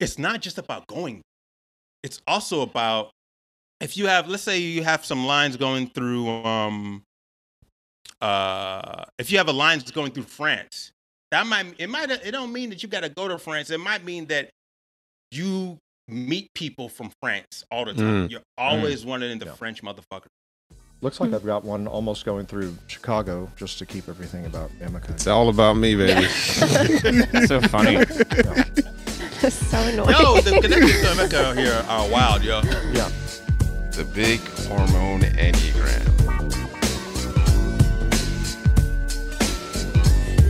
it's not just about going. It's also about if you have, let's say you have some lines going through, um, uh, if you have a line that's going through France, that might it might it don't mean that you got to go to France. It might mean that you meet people from France all the time. Mm. You're always running into Yeah. French motherfuckers. Looks like I've got one almost going through Chicago just to keep everything about Emeka. It's all about me, baby. That's so funny. so annoying. Yo, the connections to America here are wild, yo. yeah. The big hormone enneagram.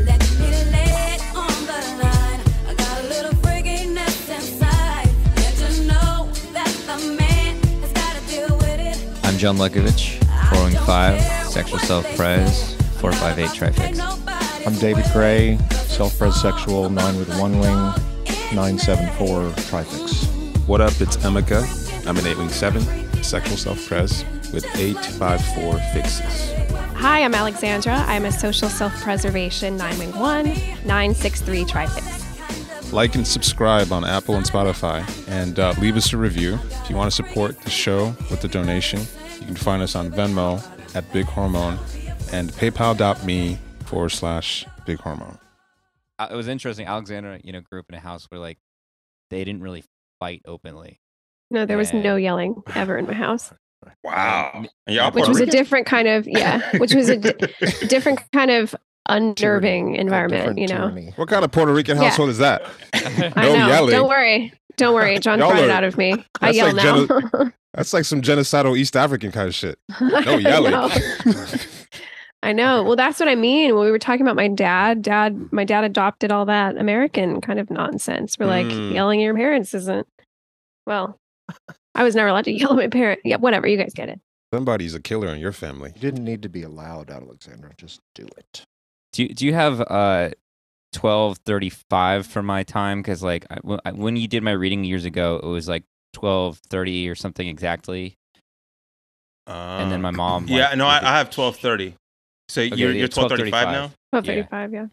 Let me lay it on the line. I got a little freakiness inside. Let you know that the man has got to deal with it. I'm John Luckovich, 405, sexual self-pres, 458 trifix. I'm David Gray, self-pres sexual, 9 with one wing, 974 trifix. What up? It's Emeka. I'm an 8 wing 7, sexual self pres with 854 fixes. Hi, I'm Alexandra. I'm a social self preservation 911 963 trifix. Like and subscribe on Apple and Spotify, and uh, leave us a review. If you want to support the show with a donation, you can find us on Venmo at Big Hormone and paypal.me forward slash Big Hormone. It was interesting. Alexandra, you know, grew up in a house where like they didn't really fight openly. No, there was Yeah. no yelling ever in my house, Wow. And y'all which Puerto was a different kind of, yeah, which was a di- different kind of unnerving environment, you know? tyranny. What kind of Puerto Rican Yeah. household is that? I No know. yelling. Don't worry. Don't worry. John Y'all cried it out of me. I that's yell like now. That's like some genocidal East African kind of shit. No I yelling. Know. I know. Well, that's what I mean. When we were talking about my dad, dad, my dad adopted all that American kind of nonsense. We're like, Mm. yelling at your parents isn't, well, I was never allowed to yell at my parent. Yeah, whatever. You guys get it. Somebody's a killer in your family. You didn't need to be allowed, out, Alexandra. Just do it. Do you, do you have uh 1235 for my time? Because like I- when when you did my reading years ago, it was like 1230 or something exactly. And then my mom. Yeah, like, no, I, I have twelve thirty. So Okay, you're you're twelve thirty five now. 1235, Yeah. Yeah.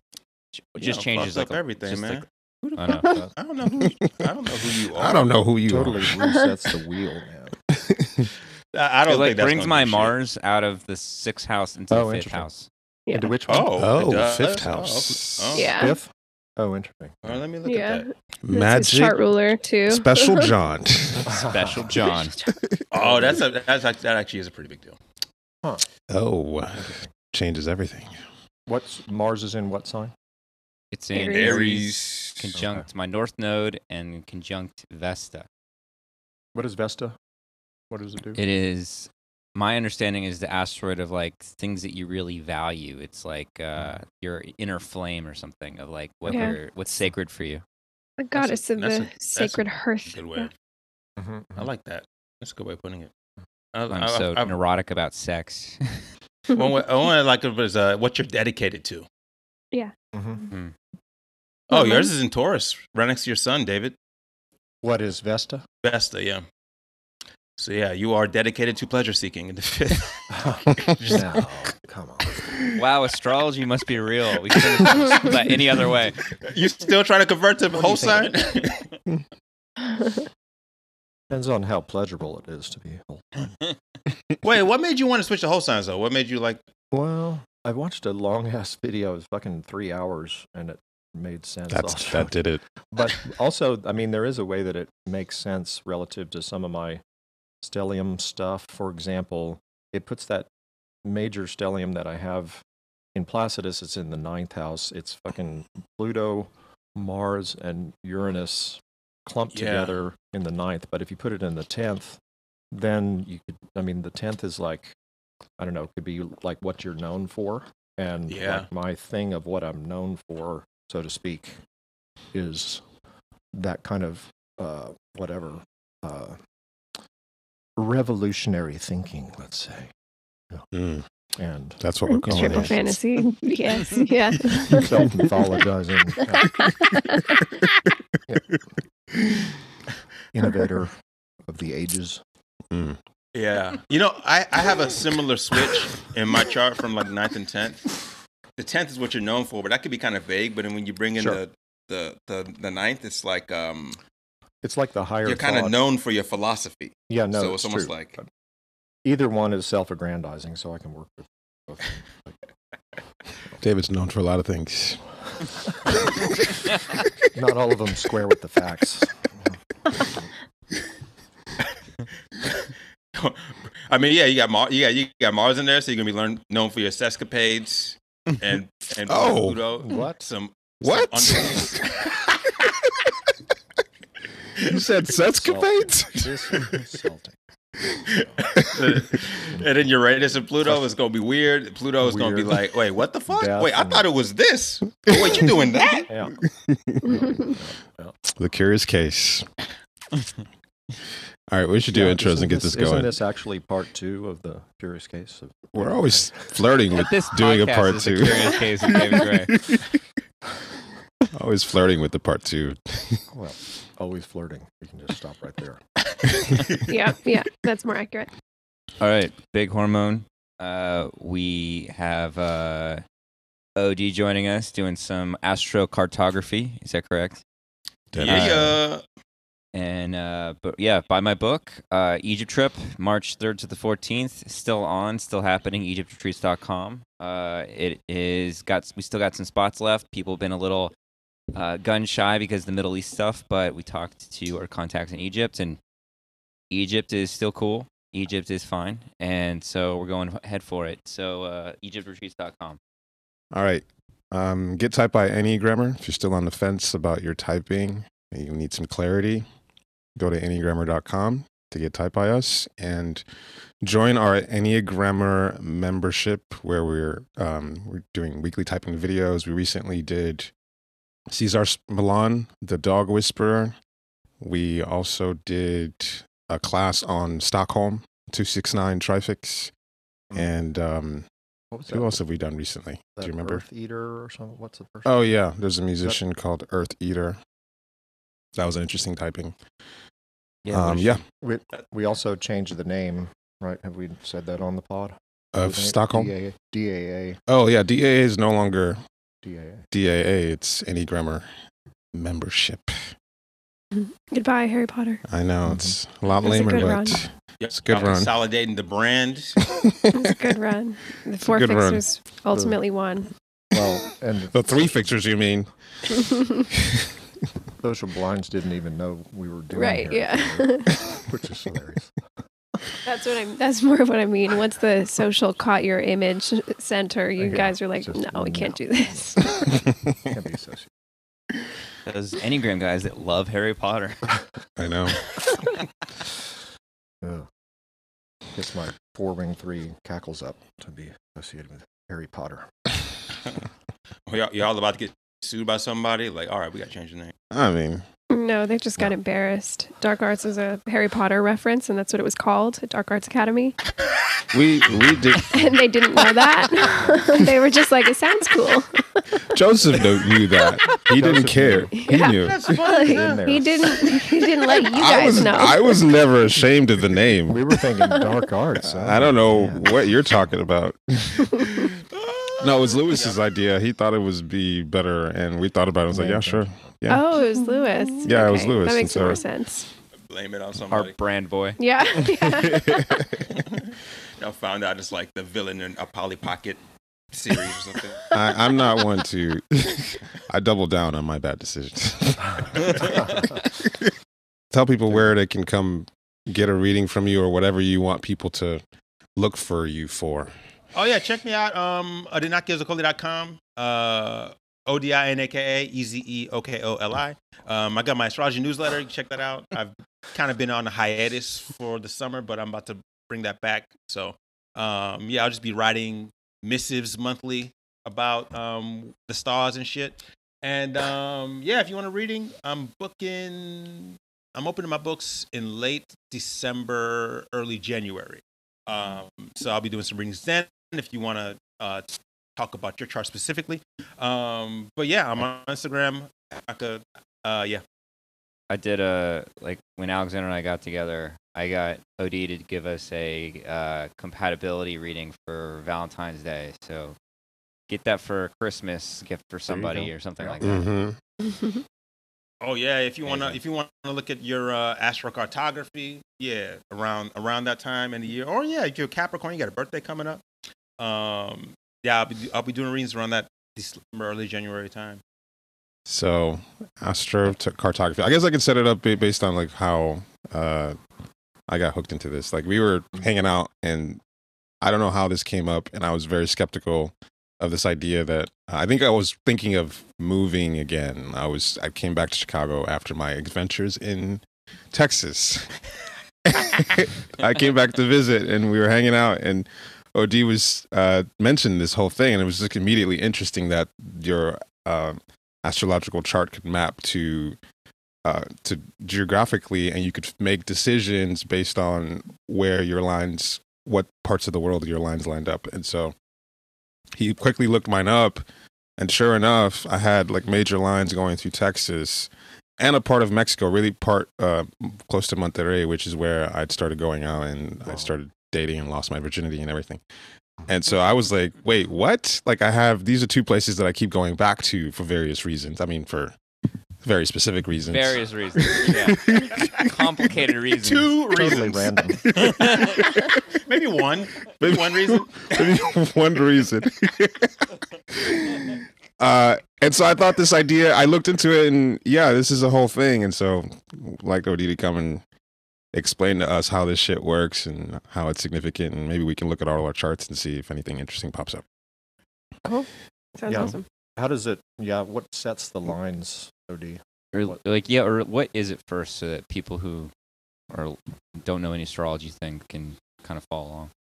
it just Yeah, changes like up a- everything, man. like- Who the I know. fuck- I don't know who I don't know who you are. I don't know who you totally are. resets the wheel, man. I I don't it like think that's brings my do shit. Mars out of the sixth house into Oh, the fifth house. Yeah. Into which one? Oh, Oh, it fifth Oh, house. okay. Oh. Yeah. Fifth? Oh, interesting. All right, let me look Yeah. at that. That's Magic chart ruler too. Special John. Special John. Oh, that's a that's act- that actually is a pretty big deal. Huh. oh, changes everything. What's Mars is in what sign? It's in Aries. Aries. conjunct my north node and conjunct Vesta. What is Vesta? What does it do? It is my understanding is the asteroid of like things that you really value. It's like uh your inner flame or something of like what Yeah. you're- what's sacred for you. The goddess of that's a- the that's a sacred hearth. Good Yeah. way. Mhm, I like that. That's a good way of putting it. I, I'm I- so I- neurotic about sex. one way, one way I like it was uh, what you're dedicated to. mhm. Oh, Mama. yours is in Taurus, right next to your sun, David. What is Vesta? Vesta, yeah. So yeah, you are dedicated to pleasure seeking in the fifth. no, come on. wow, astrology must be real. We couldn't have that any other way. you still trying to convert to What whole you sign? Think Depends on how pleasurable it is to be. whole. Wait, what made you want to switch to whole signs though? What made you like? Well, I watched a long ass video. It was fucking three hours, and it made sense. That's also. that did it. but also, I mean, there is a way that it makes sense relative to some of my stellium stuff. For example, it puts that major stellium that I have in Placidus. It's in the ninth house. It's fucking Pluto, Mars, and Uranus clumped Yeah. together in the ninth. But if you put it in the tenth, then you could. I mean, the tenth is like, I don't know, could be like what you're known for, and Yeah. like my thing of what I'm known for, so to speak, is that kind of uh, whatever uh, revolutionary thinking, let's say, Mm, and that's what we're calling Triple it. fantasy. yes. Yeah. self mythologizing innovator of the ages. Mm. Yeah, you know, I I have a similar switch in my chart from like ninth and tenth. The tenth is what you're known for, but that could be kind of vague. But then when you bring in Sure. the, the the the ninth, it's like um It's like the higher. You're kind of thought. known for your philosophy. Yeah, no, so it's it's almost true. like Either one is self-aggrandizing, so I can work with both. David's known for a lot of things. Not all of them square with the facts. I mean, yeah, you got Mar- you got you got Mars in there, so you're gonna be learn- known for your sescapades and and Oh. Pluto. What? Some What? some underlings. you said sescapades? This is insulting. And then Uranus and Pluto is gonna be weird. Pluto is gonna be like, wait, what the fuck? Death wait, I thought it was this. Oh, wait, you doing that? Yeah. the curious case. All right, we should do Yeah, intros and get this, this going. Isn't this actually part two of the Curious Case? Of, We're always flirting with This doing a part is two. The curious case of David Gray. always flirting with the part two. well, always flirting. We can just stop right there. yeah, yeah, that's more accurate. All right, big hormone. Uh, we have uh, OD joining us doing some astrocartography. Is that correct? Yeah. And uh, but yeah, buy my book, uh, Egypt Trip, March third to the fourteenth, still on, still happening. EgyptRetreats.com. Uh, it is got we still got some spots left. People have been a little uh, gun shy because the Middle East stuff, but we talked to our contacts in Egypt, and Egypt is still cool. Egypt is fine, and so we're going head for it. So uh, EgyptRetreats.com. All right. Um, get typed by Enneagrammer. If you're still on the fence about your typing you need some clarity, go to enneagrammer.com to get typed by us and join our Enneagrammer membership where we're um, we're doing weekly typing videos. We recently did Cesar Millan, the dog whisperer. We also did a class on Stockholm 269 trifix. And um, What was who else have we done recently? Do you remember? Eartheater or something? What's the first? Oh yeah, there's a musician called Eartheater. That was an interesting typing. um, yeah, We, we also changed the name, right? Have we said that on the pod? of Stockholm. DAA, DAA, Oh yeah, DAA is no longer DAA. DAA. It's Enneagrammer membership. Goodbye, Harry Potter. I know Mhm. it's a lot It was a lamer, good but run. It's a good run. Consolidating the brand. It was a good run. The four good run. fixers ultimately won. Well, and the three fixtures, you mean? social blinds didn't even know we were doing it. right? Harry Yeah. Potter, which is hilarious. That's what I'm. That's more of what I mean. Once the social caught your image center, you Yeah, guys are like, just no, we can't do this. Can't be associated. Those Enneagram guys that love Harry Potter. I know. Ugh. Gets my four wing three cackles up to be associated with Harry Potter. y'all, y'all about to get sued by somebody? Like, all right, we got to change the name. I mean, no, they just got embarrassed. Dark Arts is a Harry Potter reference, and that's what it was called, Dark Arts Academy. we we did. And they didn't know that. they were just like, it sounds cool. Joseph knew knew that. He didn't care. knew. He Yeah. knew. in there. he didn't. He didn't let you I guys was know. I was never ashamed of the name. We were thinking dark arts. huh? I don't know Yeah. what you're talking about. No, it was Lewis's idea. He thought it would be better, and we thought about it. I was like, yeah, sure. Yeah. Oh, it was Lewis. Yeah, it was Okay, Lewis, That makes and more so- sense. Blame it on somebody. Our brand boy. Yeah. yeah. y'all found out it's like the villain in a Polly Pocket series or something. I, I'm not one to. I double down on my bad decisions. Tell people where they can come get a reading from you or whatever you want people to look for you for. Oh yeah, check me out. Um, odinakaezeokoli.com. Uh, O D I N A K A E Z E O K O L I. Um, I got my astrology newsletter. You can check that out. I've kind of been on a hiatus for the summer, but I'm about to bring that back. So, um, yeah, I'll just be writing missives monthly about um the stars and shit. And um, yeah, if you want a reading, I'm booking. I'm opening my books in late December, early January. Um, so I'll be doing some readings then. If you want to uh, talk about your chart specifically, um, but yeah, I'm on Instagram. I could, uh, yeah. I did a like when Alexandra and I got together. I got OD to give us a uh, compatibility reading for Valentine's Day. So get that for a Christmas gift for somebody or something like that. Mm-hmm. Oh yeah, if you want to, if you want to look at your uh, astrocartography, yeah, around around that time in the year, or yeah, if you're a Capricorn, you got a birthday coming up. Um, yeah, I'll be I'll be doing readings around that December, early January time. So, astro t- cartography. I guess I could set it up based on like how uh, I got hooked into this. Like we were hanging out, and I don't know how this came up, and I was very skeptical of this idea that I think I was thinking of moving again. I was I came back to Chicago after my adventures in Texas. I came back to visit, and we were hanging out, and Od was uh, mentioned this whole thing, and it was just immediately interesting that your uh, astrological chart could map to uh, to geographically, and you could make decisions based on where your lines, what parts of the world your lines lined up, and so he quickly looked mine up, and sure enough, I had like major lines going through Texas. And a part of Mexico, really part uh, close to Monterrey, which is where I'd started going out and I started dating and lost my virginity and everything. And so I was like, wait, what? Like I have these are two places that I keep going back to for various reasons. I mean for very specific reasons. Various reasons. Yeah. Complicated reasons. Two reasons. Totally reasons, random. maybe one, maybe one reason. Maybe one reason. uh, and so I thought this idea, I looked into it and yeah, this is a whole thing. And so like OD to come and explain to us how this shit works and how it's significant. And maybe we can look at all our charts and see if anything interesting pops up. Cool. Sounds Yeah. awesome. How does it? Yeah, what sets the lines? Od. Or What- like yeah, or what is it first so that people who or don't know any astrology thing can kind of follow along.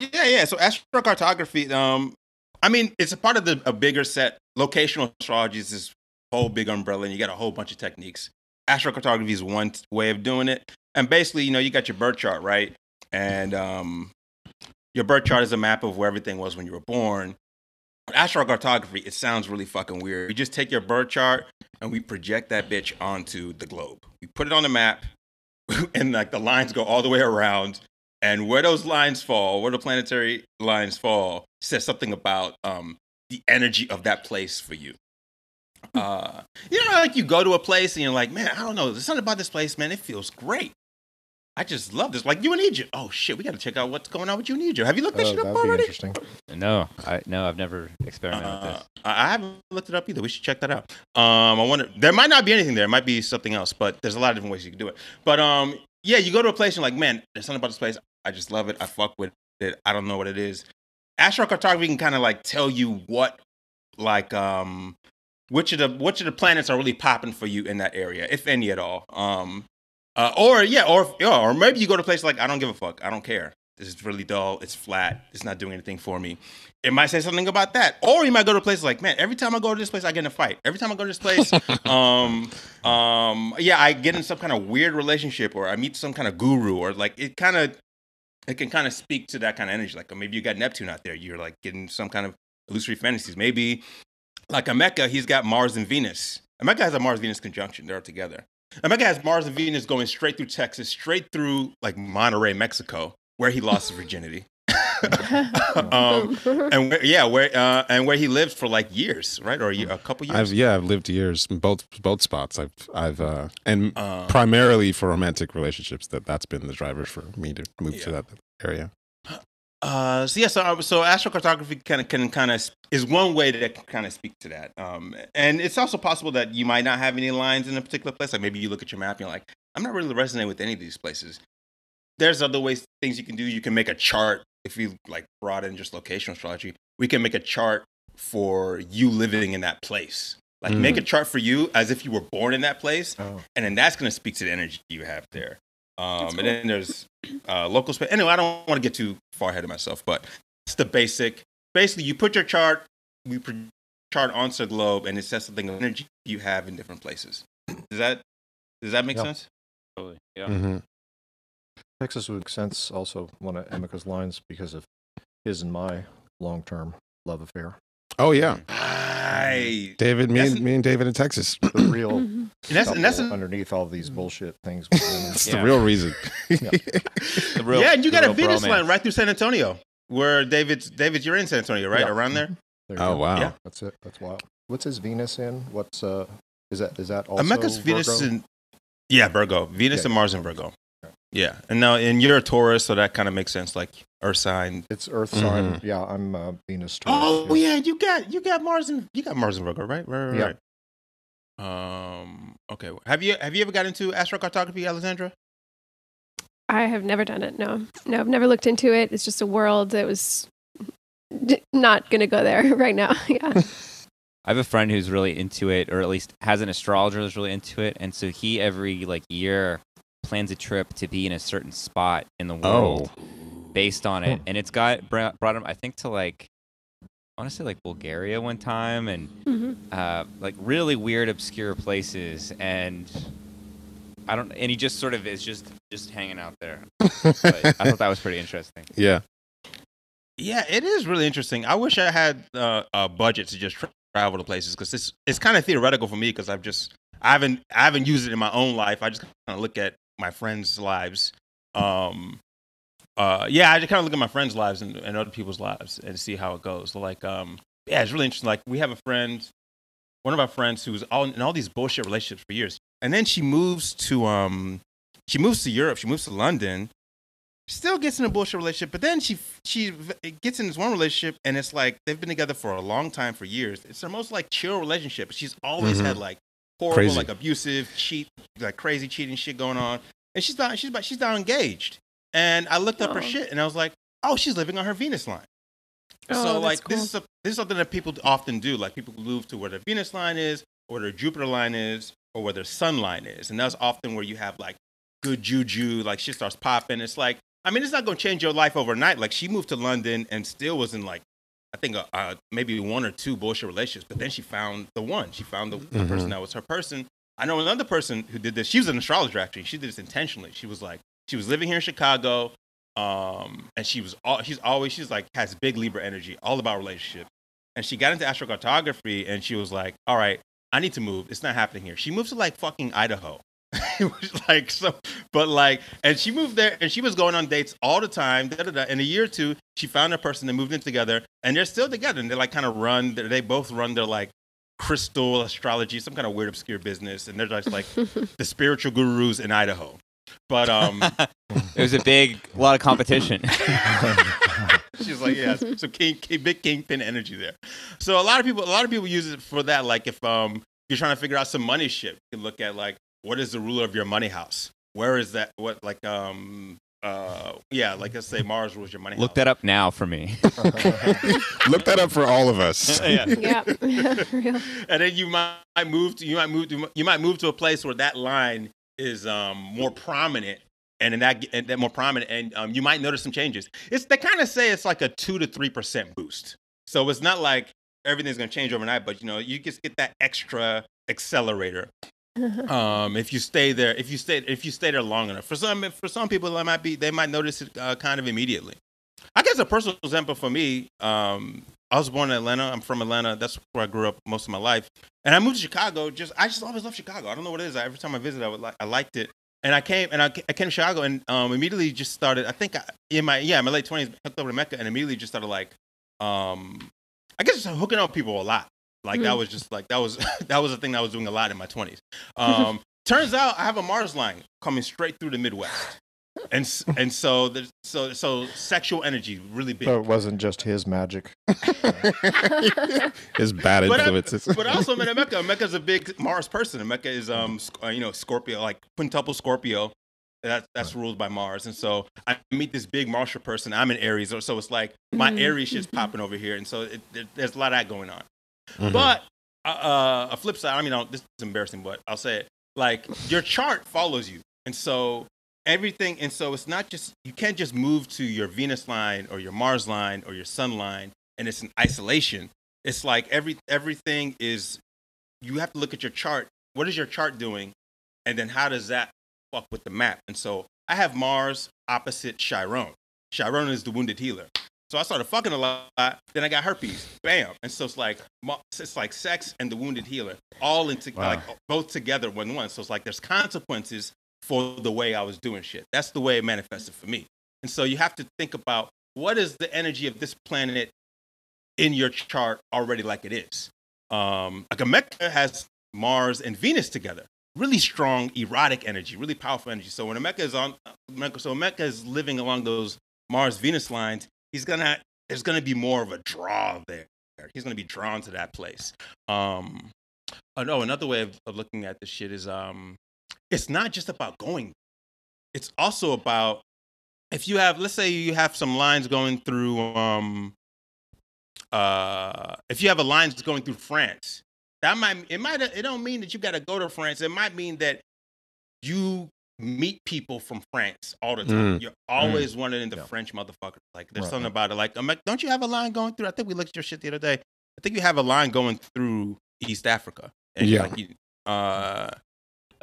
Yeah, yeah. So astrocartography, um, I mean, it's a part of the a bigger set. Locational astrology is this whole big umbrella, and you got a whole bunch of techniques. Astrocartography is one way of doing it, and basically, you know, you got your birth chart, right? And um, your birth chart is a map of where everything was when you were born. Astrocartography, it sounds really fucking weird. We just take your birth chart and we project that bitch onto the globe. We put it on the map, and like the lines go all the way around and where those lines fall, where the planetary lines fall, says something about um, the energy of that place for you. Uh, you know, like you go to a place and you're like, man, I don't know, there's something about this place, man. It feels great. I just love this. Like you in Egypt. Oh shit, we got to check out what's going on with you in Egypt. Have you looked that Oh, shit up that'd be already? interesting. No, I no, I've never experimented with Uh, this. I I haven't looked it up either. We should check that out. Um, I wonder. There might not be anything there. It might be something else. But there's a lot of different ways you can do it. But um, yeah, you go to a place and you're like, man, there's something about this place. I just love it. I fuck with it. I don't know what it is. Astrocartography can kind of like tell you what, like um, which of the which of the planets are really popping for you in that area, if any at all. Um, uh, or yeah, or yeah, or maybe you go to a place like I don't give a fuck. I don't care. This is really dull. It's flat. It's not doing anything for me. It might say something about that. Or you might go to a place like, man, every time I go to this place, I get in a fight. Every time I go to this place, um, um, yeah, I get in some kind of weird relationship, or I meet some kind of guru, or like it kind of, it can kind of speak to that kind of energy. Like maybe you got Neptune out there. You're like getting some kind of illusory fantasies. Maybe like Emeka, he's got Mars and Venus. Emeka has a Mars Venus conjunction. They're all together. Emeka has Mars and Venus going straight through Texas, straight through like Monterrey, Mexico, where he lost his virginity. um, and where, yeah, where uh, and where he lived for like years, right, or a, year, a couple years. I've yeah, I've lived years in both both spots. I've I've uh, and Uh, primarily for romantic relationships. That that's been the driver for me to move to that area. Uh, so yeah, so uh, so astrocartography kind of can kind of is one way to kind of speak to that. Um, and it's also possible that you might not have any lines in a particular place. Like maybe you look at your map and you're like, I'm not really resonating with any of these places. There's other ways things you can do. You can make a chart if you like broaden just locational astrology. We can make a chart for you living in that place. Like make a chart for you as if you were born in that place, Oh. and then that's going to speak to the energy you have there. Um, That's And then there's uh, local space. Anyway, I don't want to get too far ahead of myself, but it's the basic. Basically, you put your chart, we pro- chart onto the globe, and it says something of energy you have in different places. Does that does that make Yeah. sense? Totally. Yeah. Mm-hmm. Texas would make sense also one of Emeka's lines because of his and my long term love affair. Oh yeah, Right. David, me That's- and me and David in Texas. The real. And that's and that's couple a, underneath all these bullshit things. With. That's Yeah. the real reason. The real, yeah, and you got a Venus bromance. line right through San Antonio, where David's David, you're in San Antonio, right? Yeah. Around there. There you oh go. wow. Yeah. That's it. That's wild. What's his Venus in? What's uh Is that is that also Emeka's Venus in. yeah, Virgo, Venus Yeah. and Mars in Virgo. Yeah, and now and you're a Taurus, so that kind of makes sense. Like Earth sign. It's Earth sign. Mhm. Yeah, I'm uh, Venus. Taurus, Oh yeah, you got you got Mars and you got Mars and Virgo, right? Right, right. Yeah. right. Um. Okay. Have you have you ever got into astrocartography, Alexandra? I have never done it. No, no, I've never looked into it. It's just a world that was d- not going to go there right now. yeah. I have a friend who's really into it, or at least has an astrologer who's really into it, and so he every like year plans a trip to be in a certain spot in the world based on it, and it's got brought brought him I think to like I want to say like Bulgaria one time, and hmm uh, like really weird, obscure places, and I don't, and he just sort of is just just hanging out there. But I thought that was pretty interesting. yeah. Yeah, it is really interesting. I wish I had uh, a budget to just tra- travel to places because it's it's kind of theoretical for me because I've just I haven't I haven't used it in my own life. I just kind of look at my friends' lives. Um, uh, yeah, I just kind of look at my friends' lives and, and other people's lives and see how it goes. Like, um, yeah, it's really interesting. Like, we have a friend, one of our friends who's all in all these bullshit relationships for years, and then she moves to um, she moves to Europe. She moves to London, still gets in a bullshit relationship, but then she she gets in this one relationship, and it's like they've been together for a long time, for years. It's their most like chill relationship. She's always Mhm. had like horrible, Crazy. like abusive, cheat, like crazy cheating shit going on, and she's not she's about she's not engaged. And I looked up her Oh. shit, and I was like, oh, she's living on her Venus line. Oh, so like cool. this is a, this is something that people often do. Like people move to where their Venus line is, or their Jupiter line is, or where their Sun line is, and that's often where you have like good juju. Like shit starts popping. It's like I mean, it's not going to change your life overnight. Like she moved to London and still was in like I think uh, uh, maybe one or two bullshit relationships, but then she found the one. She found the, the Mhm. person that was her person. I know another person who did this. She was an astrologer actually. She did this intentionally. She was like she was living here in Chicago um and she was all she's always she's like has big libra energy all about relationship and she got into astrocartography and she was like all right i need to move. It's not happening here. She moved to like fucking idaho. It was like so but like and she moved there and she was going on dates all the time da, da, da. in a year or two she found a person and moved in together and they're still together and they like kind of run they both run their like crystal astrology some kind of weird obscure business and they're just like the spiritual gurus in idaho but um It was a big, a lot of competition. She's like, yeah, so king, king, big kingpin energy there. So a lot of people, a lot of people use it for that. Like if um you're trying to figure out some money shit, you can look at like what is the ruler of your money house? Where is that? What like um uh yeah, like let's say Mars rules your money Look house. that up now for me. Look that up for all of us. yeah. yeah. And then you might move to you might move to you might move to a place where that line is um more prominent and in that and that more prominent and um you might notice some changes. It's they kind of say it's like a two to three percent boost. So it's not like everything's going to change overnight but you know you just get that extra accelerator. Um if you stay there if you stay if you stay there long enough. For some for some people that might be they might notice it uh, kind of immediately. I guess a personal example for me um i was born in atlanta. I'm from atlanta. That's where i grew up most of my life. And i moved to chicago. Just i just always loved chicago. I don't know what it is. I, every time i visit i would like i liked it. And i came and i, I came to chicago and um immediately just started i think I, in my yeah in my late 20s hooked up to mecca and immediately just started like um i guess just hooking up people a lot. Like that Mm. was just like that was that was a thing that I was doing a lot in my 20s. Um, turns out I have a Mars line coming straight through the Midwest, and and so there's so so sexual energy really big. So it wasn't just his magic. His bad But I- influences. but also, man, Mecca, Mecca's a big Mars person. Mecca is, um, uh, you know, Scorpio, like quintuple Scorpio. That, that's ruled by Mars. And so I meet this big Martial person. I'm in Aries. So- So it's like my Mhm. Aries shit's popping over here. And so it, there- there's a lot of that going on. Mhm. But uh, uh, a flip side, I mean, I'll, this is embarrassing, but I'll say it. Like your chart follows you. And so everything, and so it's not just, you can't just move to your Venus line or your Mars line or your Sun line and it's an isolation. It's like every everything is, you have to look at your chart. What is your chart doing? And then how does that fuck with the map? And so I have Mars opposite Chiron. Chiron is the wounded healer. So I started fucking a lot. Then I got herpes. Bam. And so it's like it's like sex and the wounded healer all into Wow. like both together one one. So it's like there's consequences for the way I was doing shit. That's the way it manifested for me. And so you have to think about what is the energy of this planet in your chart already like it is. Um, like Emeka has Mars and Venus together. Really strong erotic energy, really powerful energy. So when Emeka is on, so Emeka is living along those Mars Venus lines. He's gonna there's gonna be more of a draw there. He's gonna be drawn to that place. Um, oh no, another way of, of looking at this shit is um, it's not just about going. It's also about if you have, let's say you have some lines going through um, uh, if you have a line that's going through France, that might it might it don't mean that you got to go to France. It might mean that you meet people from France all the time. Mm. You're always running into Yeah. French motherfuckers. Like there's Right, something about it. Like I'm like, don't you have a line going through? I think we looked at your shit the other day. I think you have a line going through East Africa. And Yeah. Like you, uh,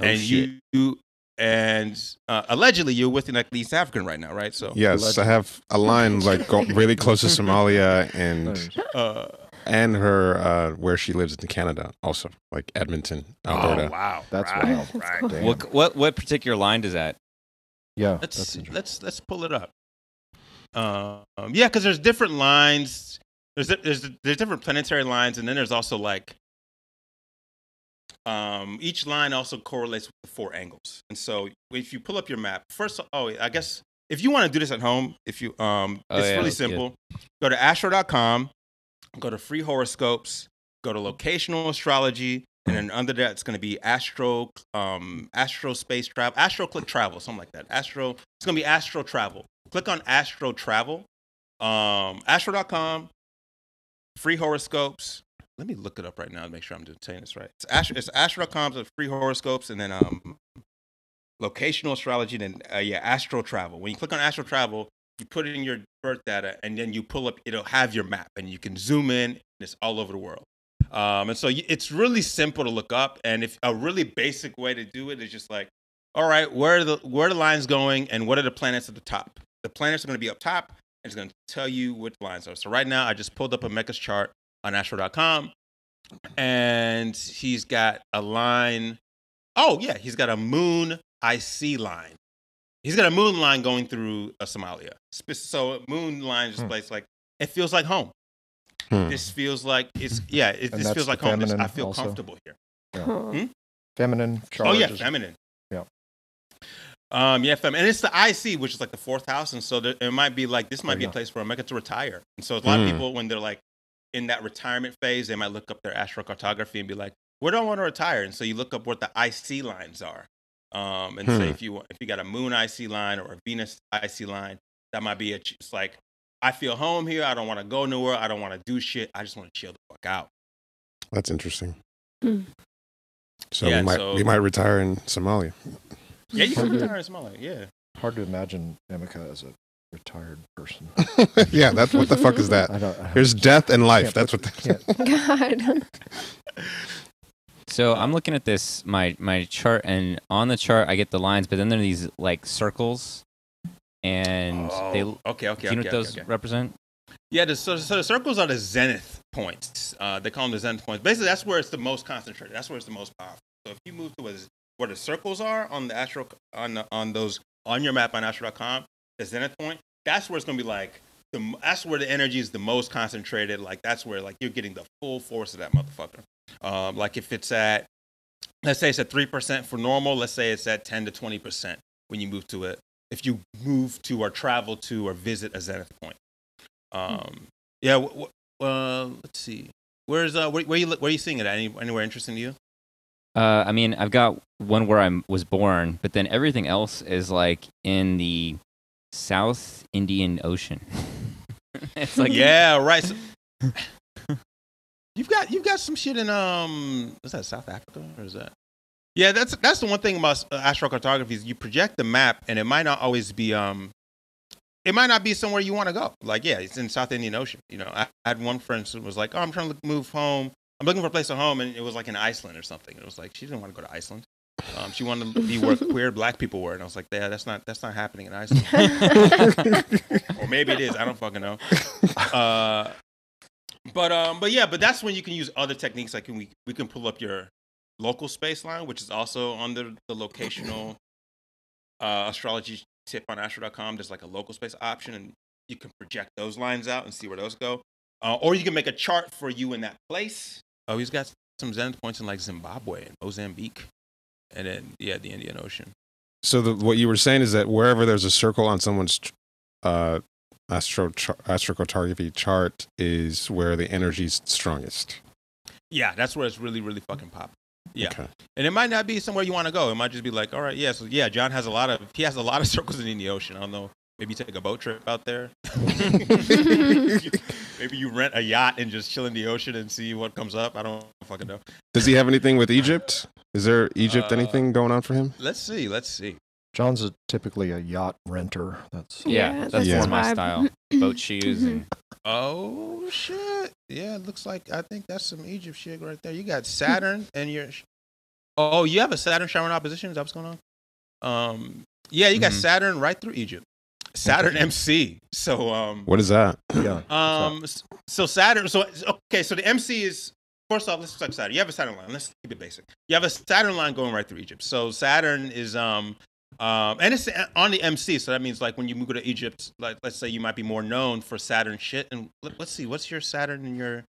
Oh, and shit. you, you and uh, allegedly you're with like East African right now, right? So Yes, I have a line like go really close to Somalia and uh, and her uh, where she lives in Canada, also like Edmonton, Alberta. Oh wow, That's right, wild. right. cool. What what what particular line does that? yeah, Let's let's let's pull it up. Um, yeah, because there's different lines. There's there's there's different planetary lines, and then there's also like um, each line also correlates with the four angles. And so if you pull up your map, first, oh, I guess if you want to do this at home, if you um, Oh, it's yeah, really simple. Go to astro.com, go to free horoscopes, go to locational astrology, and then under that it's going to be astro um astro space travel astro click travel something like that astro it's going to be astro travel click on astro travel um astro.com free horoscopes let me look it up right now to make sure i'm doing- this right it's it's astro.com so free horoscopes and then um locational astrology and then uh, yeah astro travel when you click on astro travel you put in your birth data and then you pull up it'll have your map and you can zoom in and it's all over the world um, and so it's really simple to look up. And if a really basic way to do it is just like, all right, where are the where are the lines going, and what are the planets at the top? The planets are going to be up top, and it's going to tell you what lines are. So right now, I just pulled up Emeka's chart on Astro.com, and he's got a line. Oh yeah, he's got a moon IC line. He's got a moon line going through uh, Somalia. So a moon line is Hmm. place like it feels like home. Hmm. This feels like it's yeah. It, this feels like home. This- I feel also? comfortable here. Huh. feminine. Oh yeah, feminine. Yeah. Um, yeah, feminine, and it's the IC, which is like the fourth house, and so there, it might be like this might There be you a place for Emeka to retire. And so a lot Mm. of people, when they're like in that retirement phase, they might look up their astrocartography and be like, "Where do I want to retire?" And so you look up what the IC lines are, um, and say Hmm. if you if you got a Moon IC line or a Venus IC line, that might be a, it's like I feel home here. I don't want to go nowhere. I don't want to do shit. I just want to chill the fuck out. That's interesting. Hmm. So Yeah, we might so- we might retire in Somalia. Yeah, you can retire in Somalia. Yeah. Hard to imagine Emeka as a retired person. yeah, that's what the fuck is that? I don't. I There's death and life. That's put- what. That, God. So I'm looking at this my my chart, and on the chart I get the lines, but then there are these like circles, and they. Oh, okay, okay, do you know okay, what those okay, okay. represent? Yeah, the, so, so the circles are the zenith points. Uh, they call them the zenith points. Basically, that's where it's the most concentrated. That's where it's the most powerful. So if you move to where, where the circles are on the astro on the, on those on your map on astro.com, the zenith point, that's where it's gonna be like the that's where the energy is the most concentrated. Like that's where like you're getting the full force of that motherfucker. Um, like if it's at let's say it's at three percent for normal, let's say it's at ten to twenty percent when you move to it. If you move to or travel to or visit a zenith point. Um, yeah. W- w- uh, let's see. Where's uh, where, where you where are you seeing it? At? Any, anywhere interesting to you? Uh, I mean, I've got one where I was born, but then everything else is like in the South Indian Ocean. it's like yeah, right. So, you've got you've got some shit in um, is that South Africa or is that? Yeah, that's that's the one thing about uh, astrocartography is you project the map and it might not always be um, it might not be somewhere you want to go. Like yeah, it's in South Indian Ocean. You know, I, I had one friend who was like, oh, I'm trying to move home. I'm looking for a place to home, and it was like in Iceland or something. It was like she didn't want to go to Iceland. Um, she wanted to be where queer black people were, and I was like, yeah, that's not that's not happening in Iceland. or maybe it is. I don't fucking know. Uh, but um, but yeah, but that's when you can use other techniques. Like we we can pull up your local space line, which is also under the locational uh, astrology tip on astro.com. There's like a local space option, and you can project those lines out and see where those go. Uh, or you can make a chart for you in that place. Oh, he's got some zenith points in like Zimbabwe and Mozambique, and then yeah, the Indian Ocean. So the, what you were saying is that wherever there's a circle on someone's uh, astro astrocartography chart is where the energy's strongest. Yeah, that's where it's really really fucking popping. Yeah. Okay. And it might not be somewhere you want to go. It might just be like, all right, yeah, so yeah, John has a lot of he has a lot of circles in the Indian ocean. I don't know. Maybe take a boat trip out there. Maybe you rent a yacht and just chill in the ocean and see what comes up. I don't fucking know. Does he have anything with Egypt? Is there Egypt Uh, anything going on for him? Let's see. Let's see. John's a, typically a yacht renter. That's Yeah, Yeah, that's that's more my style. Boat shoes and Oh shit! Yeah, it looks like I think that's some Egypt shit right there. You got Saturn and your. Oh, you have a Saturn showering opposition. Is that what's going on? Um, yeah, you got Mhm. Saturn right through Egypt. Saturn MC. So um, What is that? yeah. Um. So Saturn. So okay. So the MC is first off. Let's talk Saturn. You have a Saturn line. Let's keep it basic. You have a Saturn line going right through Egypt. So Saturn is um um and it's on the MC. So that means like when you move to Egypt, like let's say you might be more known for Saturn shit. And let, let's see, what's your Saturn in your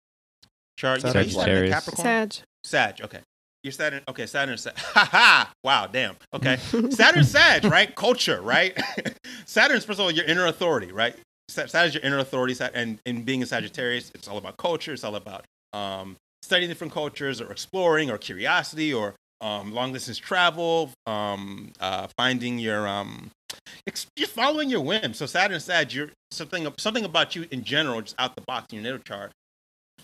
chart? You know, Saturn Sagittarius. Capricorn. Sag. Sag. Okay. Your Saturn. Okay. Saturn. Sag. Ha ha. Wow. Damn. Okay. Saturn Sag, right? Culture, right? Saturn's first of all your inner authority, right? Saturn's your inner authority, and in being a Sagittarius, it's all about culture. It's all about um, studying different cultures, or exploring, or curiosity, or um, long distance travel, um, uh, finding your um, ex- just following your whim. So Saturn Sag, you're something something about you in general, just out the box in your natal chart.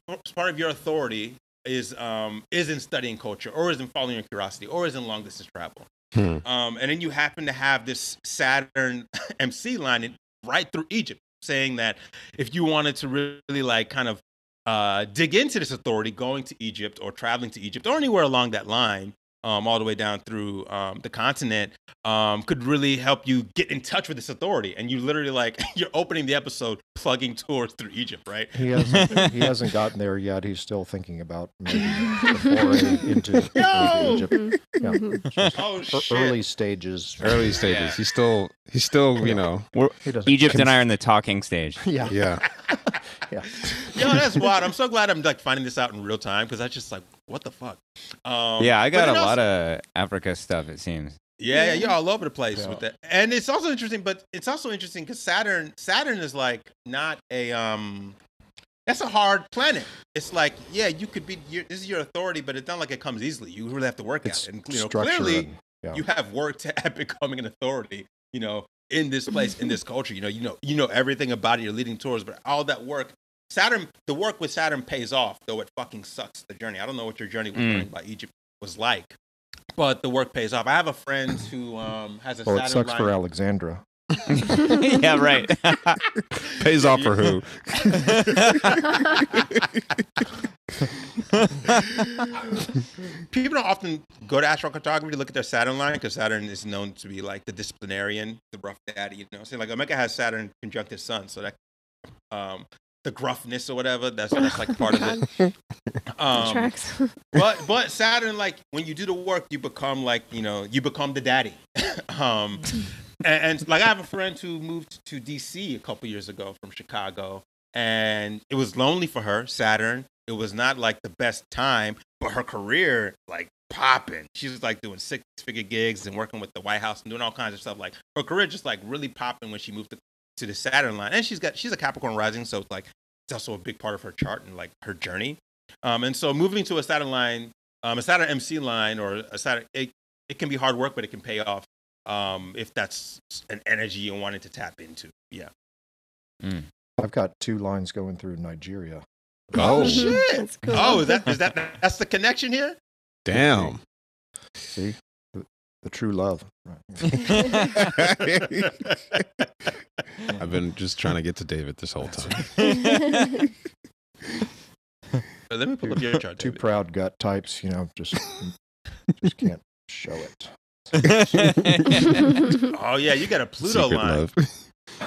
It's Part of your authority is um, is in studying culture, or is in following your curiosity, or is in long distance travel. Hmm. Um, and then you happen to have this Saturn MC line in, right through Egypt, saying that if you wanted to really like kind of uh, dig into this authority, going to Egypt or traveling to Egypt or anywhere along that line, um, all the way down through um, the continent, um, could really help you get in touch with this authority. And you literally like you're opening the episode plugging tours through Egypt, right? He hasn't, he hasn't gotten there yet. He's still thinking about maybe the foray into, Yo! into Egypt. Yeah. Oh shit! early stages. Early stages. Yeah. He's still he's still you know He doesn't Egypt and I are in the talking stage. Yeah. yeah. Yeah. Yo, that's wild. I'm so glad I'm like finding this out in real time because I just like what the fuck. Um, yeah, I got a also- lot of Africa stuff. It seems. Yeah, yeah, you're all over the place Yeah. with that. And it's also interesting, but it's also interesting because Saturn, Saturn is like not a um. That's a hard planet. It's like, yeah, you could be. Your, this is your authority, but it's not like it comes easily. You really have to work It's at it. And you know, clearly, and- yeah. you have worked at becoming an authority. You know, in this place, in this culture. You know, you know, you know everything about it. You're leading tours, but all that work, Saturn, the work with Saturn pays off. Though it fucking sucks. The journey. I don't know what your journey with Mm. learning about Egypt was like, but the work pays off. I have a friend who um, has a Well, Saturn it sucks line. for Alexandra. yeah, right. Pays off for who? People don't often go to astrocartography to look at their Saturn line because Saturn is known to be like the disciplinarian, the rough daddy. You know, so like Omega has Saturn conjunct his sun, so that um, the gruffness or whatever that's that's like part of it. Um, Tracks. but but Saturn, like when you do the work, you become like you know you become the daddy. um, and, and like I have a friend who moved to DC a couple years ago from Chicago, and it was lonely for her. Saturn. It was not like the best time, but her career like popping. She was like doing six figure gigs and working with the White House and doing all kinds of stuff. Like her career just like really popping when she moved to, to the Saturn line. And she's got she's a Capricorn rising, so it's like it's also a big part of her chart and like her journey. Um, and so moving to a Saturn line, um, a Saturn MC line or a Saturn, it, it can be hard work, but it can pay off um, if that's an energy you wanted to tap into. Yeah. Mm. I've got two lines going through Nigeria. Oh, shit! Cool. Oh, is that is that that's the connection here? damn. See? The, the true love. Right. I've been just trying to get to David this whole time. Uh, let me pull up your chart. Two David. proud gut types, you know, just just can't show it. Oh yeah, you got a Pluto Secret line. love.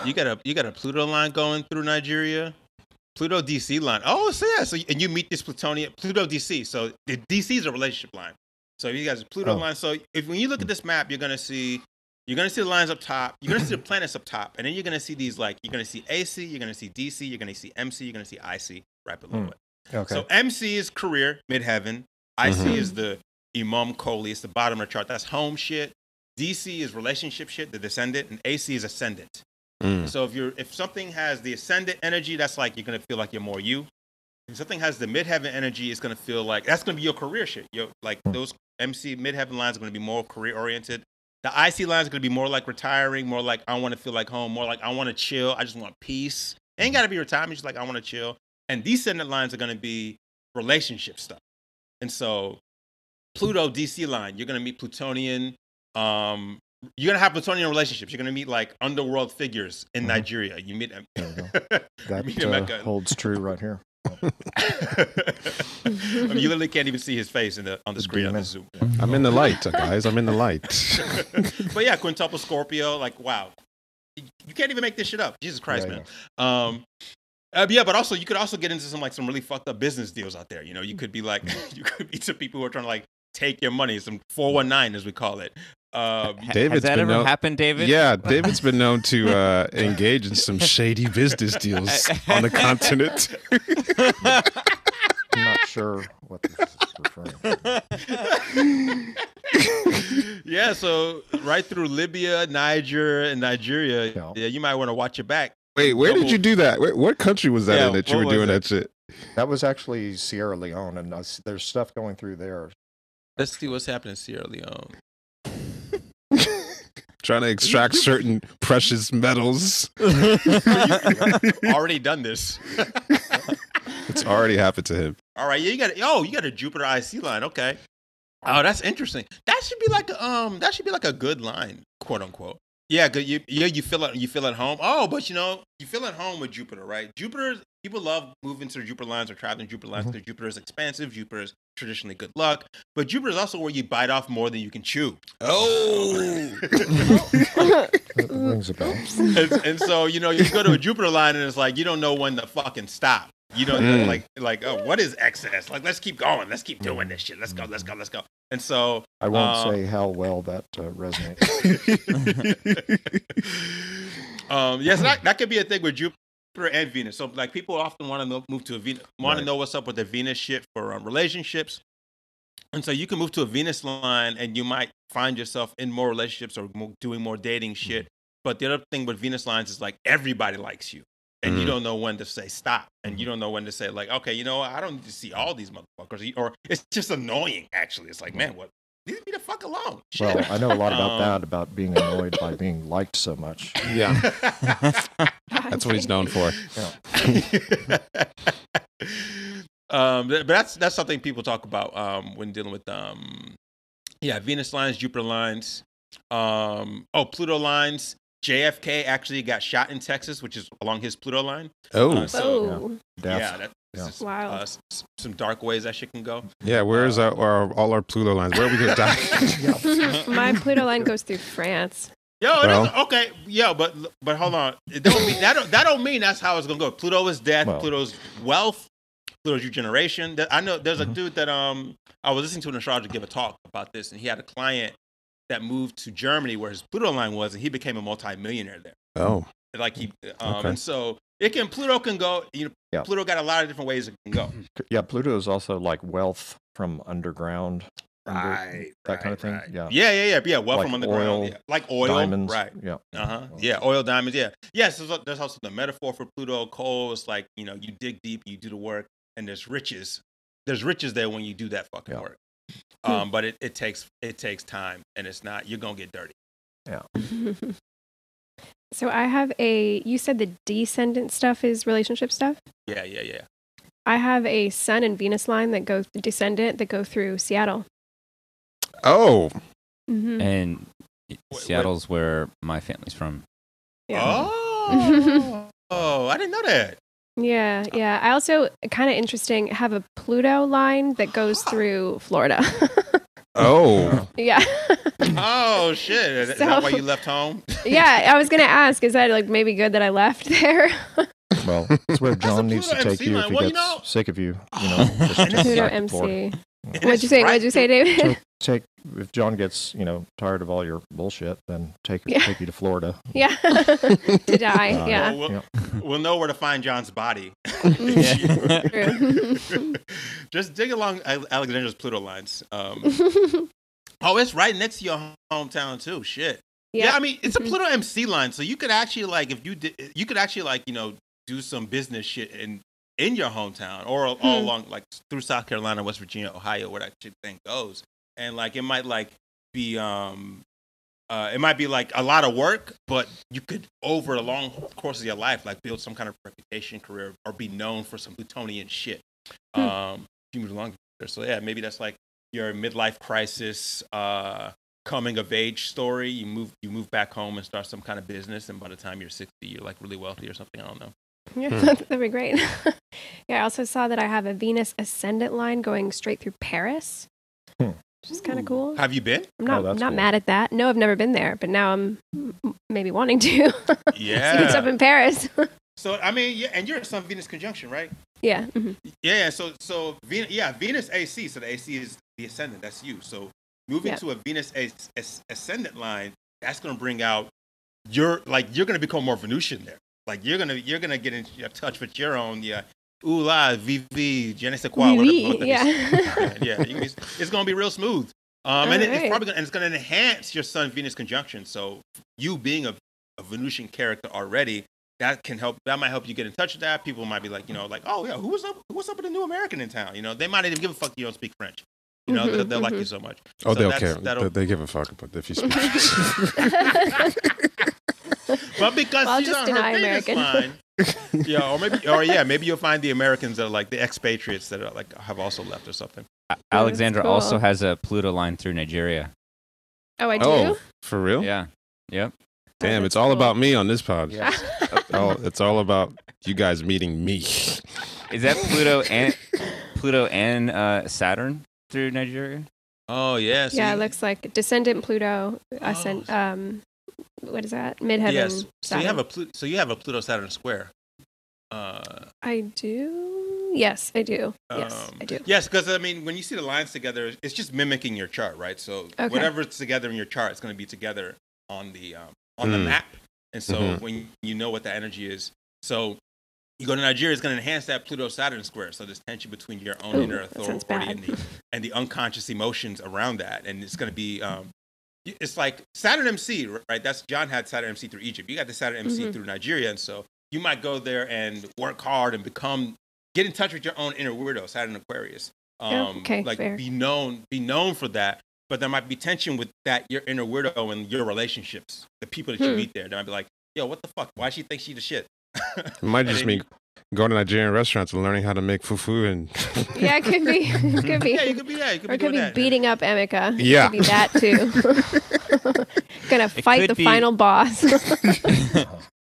You got a you got a Pluto line going through Nigeria. Pluto DC line. Oh, so yeah. So and you meet this Plutonian Pluto DC. So the DC is a relationship line. So you guys Pluto Oh. line. So if when you look at this map, you're gonna see you're gonna see the lines up top. You're gonna see the planets up top, and then you're gonna see these like you're gonna see AC, you're gonna see DC, you're gonna see MC, you're gonna see IC right below Hmm. it. Okay. So MC is career, midheaven. IC Mhm. is the Imam Kohli. It's the bottom of the chart. That's home shit. DC is relationship shit, the descendant, and AC is ascendant. Mm. So if you're if something has the ascendant energy, that's like you're gonna feel like you're more you. If something has the midheaven energy, it's gonna feel like that's gonna be your career shit. Your like those MC midheaven lines are gonna be more career oriented. The IC lines are gonna be more like retiring, more like I want to feel like home, more like I want to chill. I just want peace. It ain't gotta be retirement. Just like I want to chill. And descendant lines are gonna be relationship stuff. And so Pluto DC line, you're gonna meet Plutonian. Um, you're gonna have Plutonian relationships. You're gonna meet like underworld figures in Mhm. Nigeria. You meet them. That meet uh, holds true right here. I mean, you literally can't even see his face in the on the screen on the. Zoom. I'm in the light, guys. I'm in the light. but yeah, quintuple Scorpio, like wow, you can't even make this shit up. Jesus Christ, Yeah, man. Um, uh, yeah, but also you could also get into some like some really fucked up business deals out there. You know, you could be like, you could be some people who are trying to like take your money, some four one nine as we call it. Um, Ha- David's Has that ever known- happened, David? Yeah, David's been known to uh, engage in some shady business deals on the continent. I'm not sure what this is referring to. yeah, so right through Libya, Niger, and Nigeria, Yeah. yeah, you might want to watch your back. Wait, where did you do that? Where, what country was that Yeah, in that you were doing it? that shit? That was actually Sierra Leone, and I s- there's stuff going through there. Let's see what's happening in Sierra Leone. Trying to extract certain precious metals. Already done this. It's already happened to him. All right, yeah, you got oh, you got a Jupiter IC line. Okay. Oh, that's interesting. That should be like a, um, that should be like a good line, quote unquote. Yeah, good. You yeah, you feel it. You feel at home. Oh, but you know, you feel at home with Jupiter, right? Jupiter. People love moving to the Jupiter lines or traveling Jupiter lines because Jupiter is expansive. Jupiter is traditionally good luck, but Jupiter is also where you bite off more than you can chew. Oh, rings a bell. and, and so you know you go to a Jupiter line and it's like you don't know when to fucking stop. You don't Mm. like like oh what is excess? Like let's keep going. Let's keep doing this shit. Let's go. Let's go. Let's go. And so I won't Um, say how well that uh, resonates. um yes that, that could be a thing with Jupiter and Venus. So like people often want to move to a Venus want to know what's up with the Venus shit for um, relationships. And so you can move to a Venus line and you might find yourself in more relationships or mo- doing more dating shit. But the other thing with Venus lines is like everybody likes you. And you Mm. don't know when to say stop. And you don't know when to say, like, okay, you know what? I don't need to see all these motherfuckers. Or it's just annoying, actually. It's like, man, what? Leave me the fuck alone. Shit. Well, I know a lot about Um, that, about being annoyed by being liked so much. yeah, that's what he's known for. um, but that's that's something people talk about um, when dealing with um, yeah, Venus lines, Jupiter lines, um, oh, Pluto lines. JFK actually got shot in Texas, which is along his Pluto line. Oh, Uh, so oh, Death. yeah, that's Yeah. just, Wow. uh, s- s- some dark ways that shit can go. yeah. Where's our, our all our Pluto lines? Where are we gonna die? my Pluto line goes through France. Yo, Well- okay, yeah, but but hold on. It don't mean that don't, that don't mean that's how it's gonna go. Pluto is death. Well. Pluto's wealth. Pluto's your generation. I know there's a Mhm. dude that um I was listening to an astrologer give a talk about this, and he had a client that moved to Germany where his Pluto line was, and he became a multimillionaire there. oh, Like he, um, Okay. and so it can Pluto can go. You know, Yeah. Pluto got a lot of different ways it can go. Yeah, Pluto is also like wealth from underground. under- that kind of thing. Yeah. Yeah, yeah, yeah, yeah. Well, Like from underground, oil, yeah. like oil, Diamonds. right? Yeah. Uh huh. Yeah, oil diamonds. Yeah. Yes. there's, there's also the metaphor for Pluto. Coal is like you know you dig deep, you do the work, and there's riches. There's riches there when you do that fucking Yeah. work. Um, but it, it takes it takes time, and it's not you're gonna get dirty. Yeah. so I have a. You said the descendant stuff is relationship stuff. Yeah, yeah, yeah. I have a Sun and Venus line that go descendant that go through Seattle. oh, Mm-hmm. And wait. Seattle's where my family's from. Yeah. Oh, oh, I didn't know that. Yeah, yeah. I also kind of interesting have a Pluto line that goes ah. through Florida. oh. yeah. Oh shit! Is So- that why you left home? yeah, I was gonna ask, is that like maybe good that I left there? Well, that's where That's John needs to take MC you line. if he Well, you gets know- sick of you. You know, just And take it's you Pluto back to Florida. MC. And What'd you say? right What'd you say, through- David? take if John gets you know tired of all your bullshit, then take Yeah. take you to Florida. Yeah. to die. Uh, yeah. Well, we'll, we'll know where to find John's body. True. Just dig along Ale- Alexandra's Pluto lines. Um, oh, it's right next to your hometown too. Shit. Yeah, yeah. I mean it's a Mhm. Pluto MC line, so you could actually like if you did, you could actually like you know do some business shit in in your hometown or all Hmm. along like through South Carolina, West Virginia, Ohio, where that shit thing goes, and like it might like be um. Uh, it might be like a lot of work, but you could, over a long course of your life, like build some kind of reputation, career, or be known for some Plutonian shit. Hmm. Um, you move along there. So yeah, maybe that's like your midlife crisis, uh, coming of age story. You move you move back home and start some kind of business, and by the time you're sixty, you're like really wealthy or something. I don't know. Yeah, Hmm. that'd be great. yeah, I also saw that I have a Venus ascendant line going straight through Paris, Hmm. which is kind of cool. Have you been? I'm not Oh, not cool. mad at that. No, I've never been there, but now I'm maybe wanting to. See what's up in Paris. So I mean, yeah, and you're a Sun Venus conjunction, right? yeah. mhm. Yeah, yeah. So so Venus, yeah, Venus AC. So the AC is the ascendant. That's you. So moving Yeah. to a Venus as- as- ascendant line, that's gonna bring out your like you're gonna become more Venusian there. Like you're gonna you're gonna get in touch with your own yeah. Ooh la, vivi, je ne sais quoi, Oui, whatever- oui, yeah. yeah, you can be- it's gonna be real smooth. Um, and it, it's probably gonna, and it's gonna enhance your Sun Venus conjunction. So you being a, a Venusian character already, that can help. That might help you get in touch with that. People might be like, you know, like, oh yeah, who's up? What's up with the new American in town? You know, they might not even give a fuck. You don't speak French. You know, they'll, Mhm, they'll like you so much. Oh, So they'll that's- care. They, they give a fuck about if you speak. But because Well, I'll she's just on her deny Venus American. line, yeah, or maybe, or yeah, maybe you'll find the Americans that are like the expatriates that are like have also left or something. Alexandra cool. also has a Pluto line through Nigeria. oh, I do. oh, for real? Yeah. Yep. Damn, Oh, it's that's all cool. about me on this pod. Yes. Oh, it's all about you guys meeting me. Is that Pluto and Pluto and uh, Saturn through Nigeria? Oh yeah, so yeah, you- it looks like descendant Pluto, ascend, Oh. um, what is that? Midheaven. yes. So you have a Plu- so you have a Pluto Saturn square. Uh, I do. Yes, I do. Yes, Um, I do. Yes, because I mean, when you see the lines together, it's just mimicking your chart, right? So Okay. whatever's together in your chart, it's going to be together on the um, on the Mm. map. And so Mhm. when you know what that energy is, so you go to Nigeria, it's going to enhance that Pluto Saturn square. So there's tension between your own Ooh, inner authority and the and the unconscious emotions around that, and it's going to be. Um, it's like Saturn MC, right? That's John had Saturn MC through Egypt. You got the Saturn MC Mhm. through Nigeria, and so you might go there and work hard and become get in touch with your own inner weirdo, Saturn Aquarius. Um, okay, like fair. be known, be known for that. But there might be tension with that your inner weirdo and your relationships, the people that you Hmm. meet there. They might be like, "Yo, what the fuck? Why she think she the shit?" It might just And mean going to Nigerian restaurants and learning how to make fufu and Yeah, it could be. It could be. Yeah, you could be. Yeah, you could or be it could be that. beating up Emeka. It Yeah. could be that too. Gonna fight the be- final boss.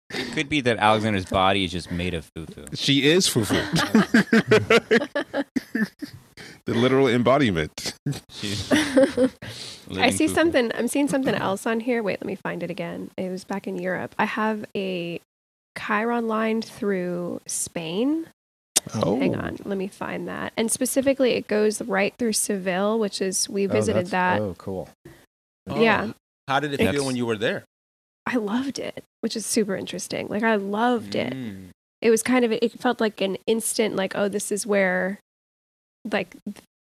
It could be that Alexandra's body is just made of fufu. she is fufu. the literal embodiment. I see fufu. something. I'm seeing something else on here. Wait, let me find it again. It was back in Europe. I have a Chiron line through Spain. Oh, Hang on, let me find that. And specifically, it goes right through Seville, which is we Oh, visited that's- that. Oh, cool. Oh, Yeah. How did it feel when you were there? I loved it, which is super interesting. Like I loved it. Mm. It was kind of it felt like an instant like oh this is where like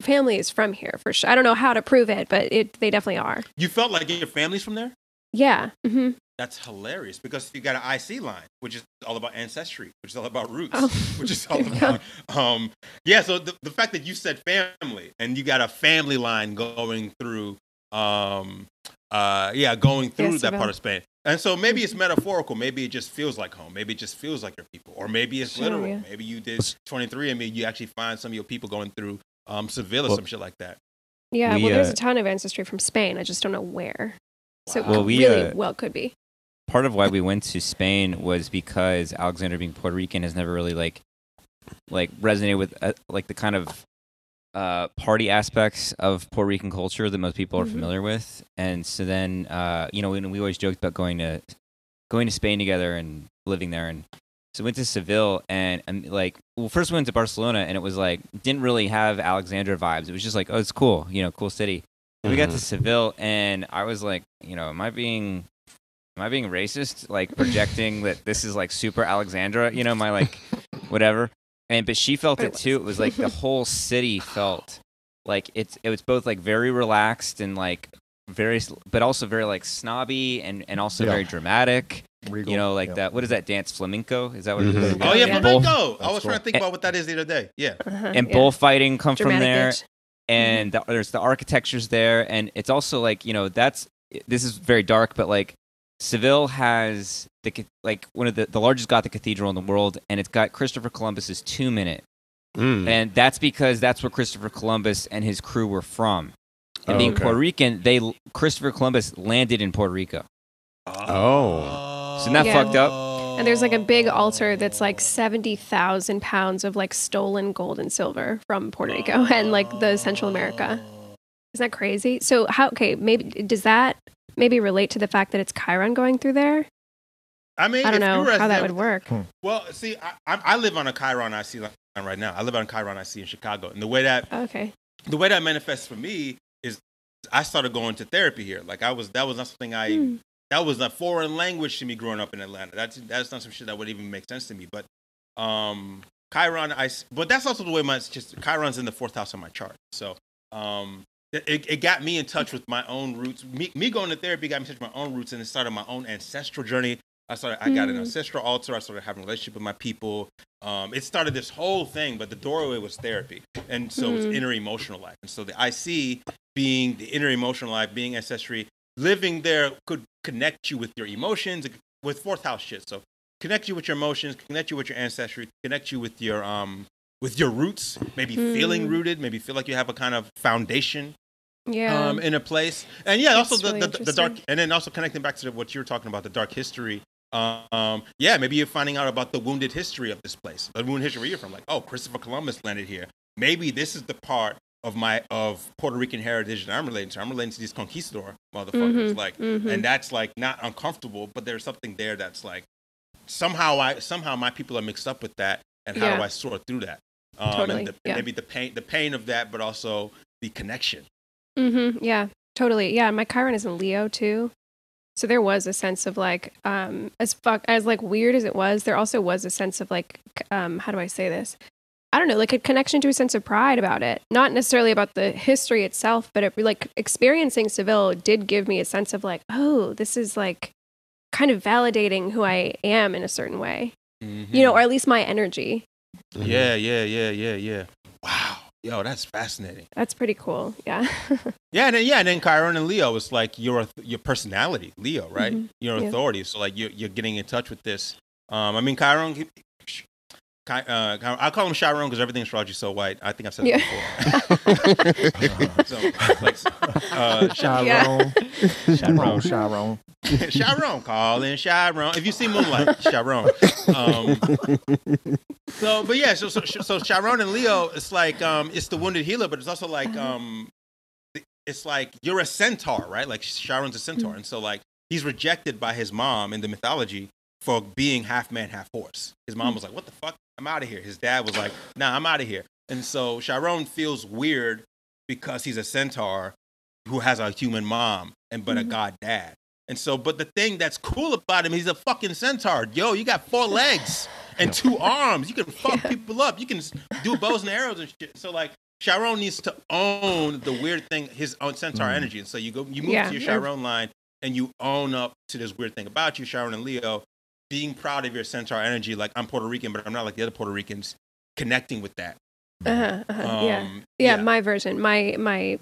family is from here for sure. I don't know how to prove it, but it they definitely are. You felt like your family's from there. Yeah. hmm That's hilarious because you got an IC line, which is all about ancestry, which is all about roots, Oh, which is all there you go. about um yeah. So the, the fact that you said family and you got a family line going through um uh yeah going through Yes, that part of Spain, and so maybe it's metaphorical, maybe it just feels like home, maybe it just feels like your people, or maybe it's Sure, literal. yeah. Maybe you did twenty three and me, you actually find some of your people going through um Seville or Well- some shit like that. Yeah. We, well, there's uh, a ton of ancestry from Spain. I just don't know where. So. Well, we, really uh, well could be. Part of why we went to Spain was because Alexandra being Puerto Rican has never really like like resonated with uh, like the kind of uh, party aspects of Puerto Rican culture that most people are Mhm. familiar with, and so then uh, you know we, we always joked about going to going to Spain together and living there, and so we went to Seville and, and like well first we went to Barcelona and it was like didn't really have Alexandra vibes. It was just like oh it's cool, you know, cool city. we got to Seville, and I was like, you know, am I being, am I being racist? Like projecting that this is like super Alexandra, you know, my like, whatever. And but she felt it it too. It was like the whole city felt like it's it was both like very relaxed and like very, but also very like snobby and and also Yeah. very dramatic. Regal. You know, like yeah. that. What is that dance? Flamenco? Is that what it Mhm. is? Oh yeah, Yeah. flamenco. I That's was trying to cool. think about what that is the other day. Yeah. Uh-huh, And yeah. bullfighting come from there. bitch. and the, there's the architecture's there and it's also like you know that's this is very dark but like seville has the like one of the, the largest gothic cathedral in the world and it's got christopher columbus's tomb in it Mm. and that's because that's where christopher columbus and his crew were from and Oh, being okay. puerto rican they christopher columbus landed in puerto rico Oh. Isn't that Yeah. fucked up? And there's like a big altar that's like 70,000 pounds of like stolen gold and silver from Puerto Rico and like the Central America. Isn't that crazy? So, how, okay, maybe does that maybe relate to the fact that it's Chiron going through there? I mean, I don't if you know were how that would work. Well, see, I, I, I live on a Chiron IC right now. I live on Chiron IC in Chicago, and the way that Okay. the way that manifests for me is I started going to therapy here. Like I was that was not something I Hmm. that was a foreign language to me growing up in Atlanta. That's that's not some shit that would even make sense to me. But um Chiron I but that's also the way my just Chiron's in the fourth house on my chart. So um it, it got me in touch with my own roots. Me, me going to therapy got me in touch with my own roots and it started my own ancestral journey. I started I got an Mm. ancestral altar. I started having a relationship with my people. Um, it started this whole thing, but the doorway was therapy. And so it's Mm. inner emotional life. And so the IC being the inner emotional life, being ancestry, living there could connect you with your emotions, with fourth house shit. So connect you with your emotions, connect you with your ancestry, connect you with your um with your roots, maybe feeling Mm. rooted, maybe feel like you have a kind of foundation Yeah. um, in a place. And yeah, also the, really the, the dark, and then also connecting back to what you were talking about, the dark history. Um, yeah, maybe you're finding out about the wounded history of this place, the wounded history where you're from. Like, oh, Christopher Columbus landed here. Maybe this is the part of my of Puerto Rican heritage that I'm relating to. I'm relating to these conquistador motherfuckers. Mhm, Like, mhm. and that's like not uncomfortable, but there's something there that's like somehow I somehow my people are mixed up with that, and how do I sort through that? Um, Totally, and the, yeah. maybe the pain the pain of that, but also the connection. Mm-hmm. Yeah, totally. Yeah, my Chiron is in Leo too. So there was a sense of like, um, as fuck, as like weird as it was, there also was a sense of like, um, how do I say this? I don't know, like a connection to a sense of pride about it. Not necessarily about the history itself, but it, like experiencing Seville did give me a sense of like, oh, this is like kind of validating who I am in a certain way, you know, or at least my energy. Mhm. Yeah, yeah, yeah, yeah, yeah. Wow. Yo, that's fascinating. That's pretty cool. Yeah. Yeah, and then, yeah, and then Chiron and Leo is like your your personality, Leo, right? Mhm. Your Yeah. authority. So like you're you're getting in touch with this. Um, I mean, Chiron. He- Uh, Chiron- I call him Chiron because everything in astrology is so white. I think I've said Yeah. it before. so, like, uh, Chi- Yeah. Sharon. Sharon. Chiron, call in Chiron. If you see Moonlight, Chiron. Um, so, but yeah, so, so so Chiron and Leo, it's like um, it's the wounded healer, but it's also like um, it's like you're a centaur, right? Like Chiron's a centaur, and so like he's rejected by his mom in the mythology for being half man, half horse. His mom was like, "What the fuck? I'm out of here." His dad was like, "Nah, I'm out of here." And so Chiron feels weird because he's a centaur who has a human mom and but a Mhm. god dad. And so, but the thing that's cool about him, he's a fucking centaur. Yo, you got four legs and two arms. You can fuck people up. You can do bows and arrows and shit. So like Chiron needs to own the weird thing, his own centaur Mm. energy. And so you go, you move Yeah, to your Chiron line and you own up to this weird thing about you, Chiron and Leo, being proud of your centaur energy. Like I'm Puerto Rican, but I'm not like the other Puerto Ricans. Connecting with that. Uh-huh, uh-huh, yeah. Um, yeah, my version, my my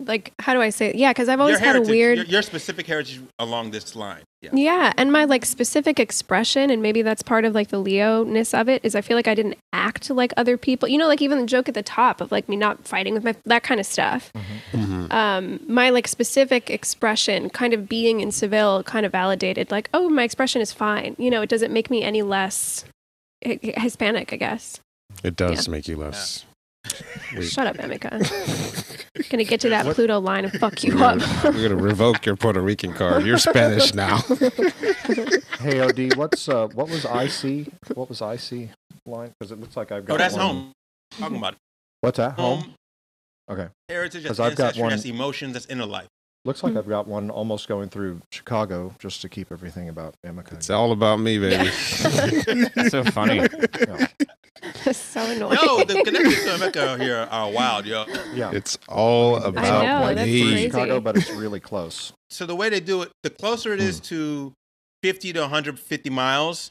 like how do I say it? Yeah, because I've always your had a weird your, your specific heritage along this line. Yeah. yeah, and my like specific expression, and maybe that's part of like the Leo ness of it, is I feel like I didn't act like other people. You know, like even the joke at the top of like me not fighting with my that kind of stuff. Mhm. Um, my like specific expression, kind of being in Seville, kind of validated like, oh, my expression is fine. You know, it doesn't make me any less Hispanic, I guess. It does make you less. Wait. Shut up, Emeka. Gonna get to that What- Pluto line and fuck you We're up. gonna, we're gonna revoke your Puerto Rican card. You're Spanish now. Hey, OD, what's uh, what was IC? What was IC line? Because it looks like I've got. Oh, that's one. home. Talking about it. What's that? Home. Home. Okay. Heritage, that's 'Cause I've got one- that's emotions, that's inner life. Looks like I've got one almost going through Chicago just to keep everything about Emeka. It's all about me, baby. That's so funny. so annoying. Yo, the connections to Emeka here are wild, yo. yeah. It's all know, about that's crazy. Chicago, but it's really close. So the way they do it, the closer it is Hmm. to 50 to 150 miles,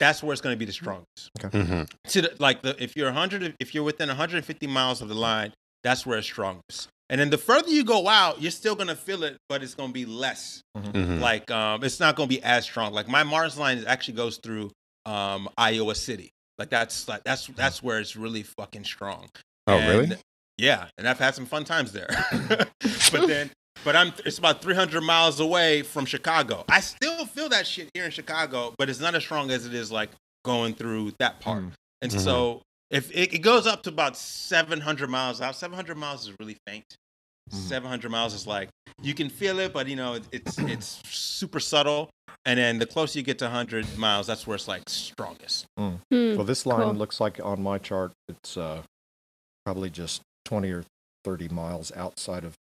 that's where it's going to be the strongest. mm-hmm To the, like the if you're 100, if you're within 150 miles of the line, that's where it's strongest. And then the further you go out, you're still going to feel it, but it's going to be less. Mhm. Like um, it's not going to be as strong. Like my Mars line actually goes through um, Iowa City. Like that's like that's that's where it's really fucking strong. Oh, And- really? Yeah, and I've had some fun times there. but then, but I'm it's about 300 miles away from Chicago. I still feel that shit here in Chicago, but it's not as strong as it is like going through that part. Mm. And Mhm. so if it, it goes up to about 700 miles out, 700 miles is really faint. Mm. 700 miles is like you can feel it, but you know it's it's super subtle. And then the closer you get to 100 miles, that's where it's like strongest. Hmm. Well, this line Cool. looks like on my chart, it's uh, probably just 20 or 30 miles outside of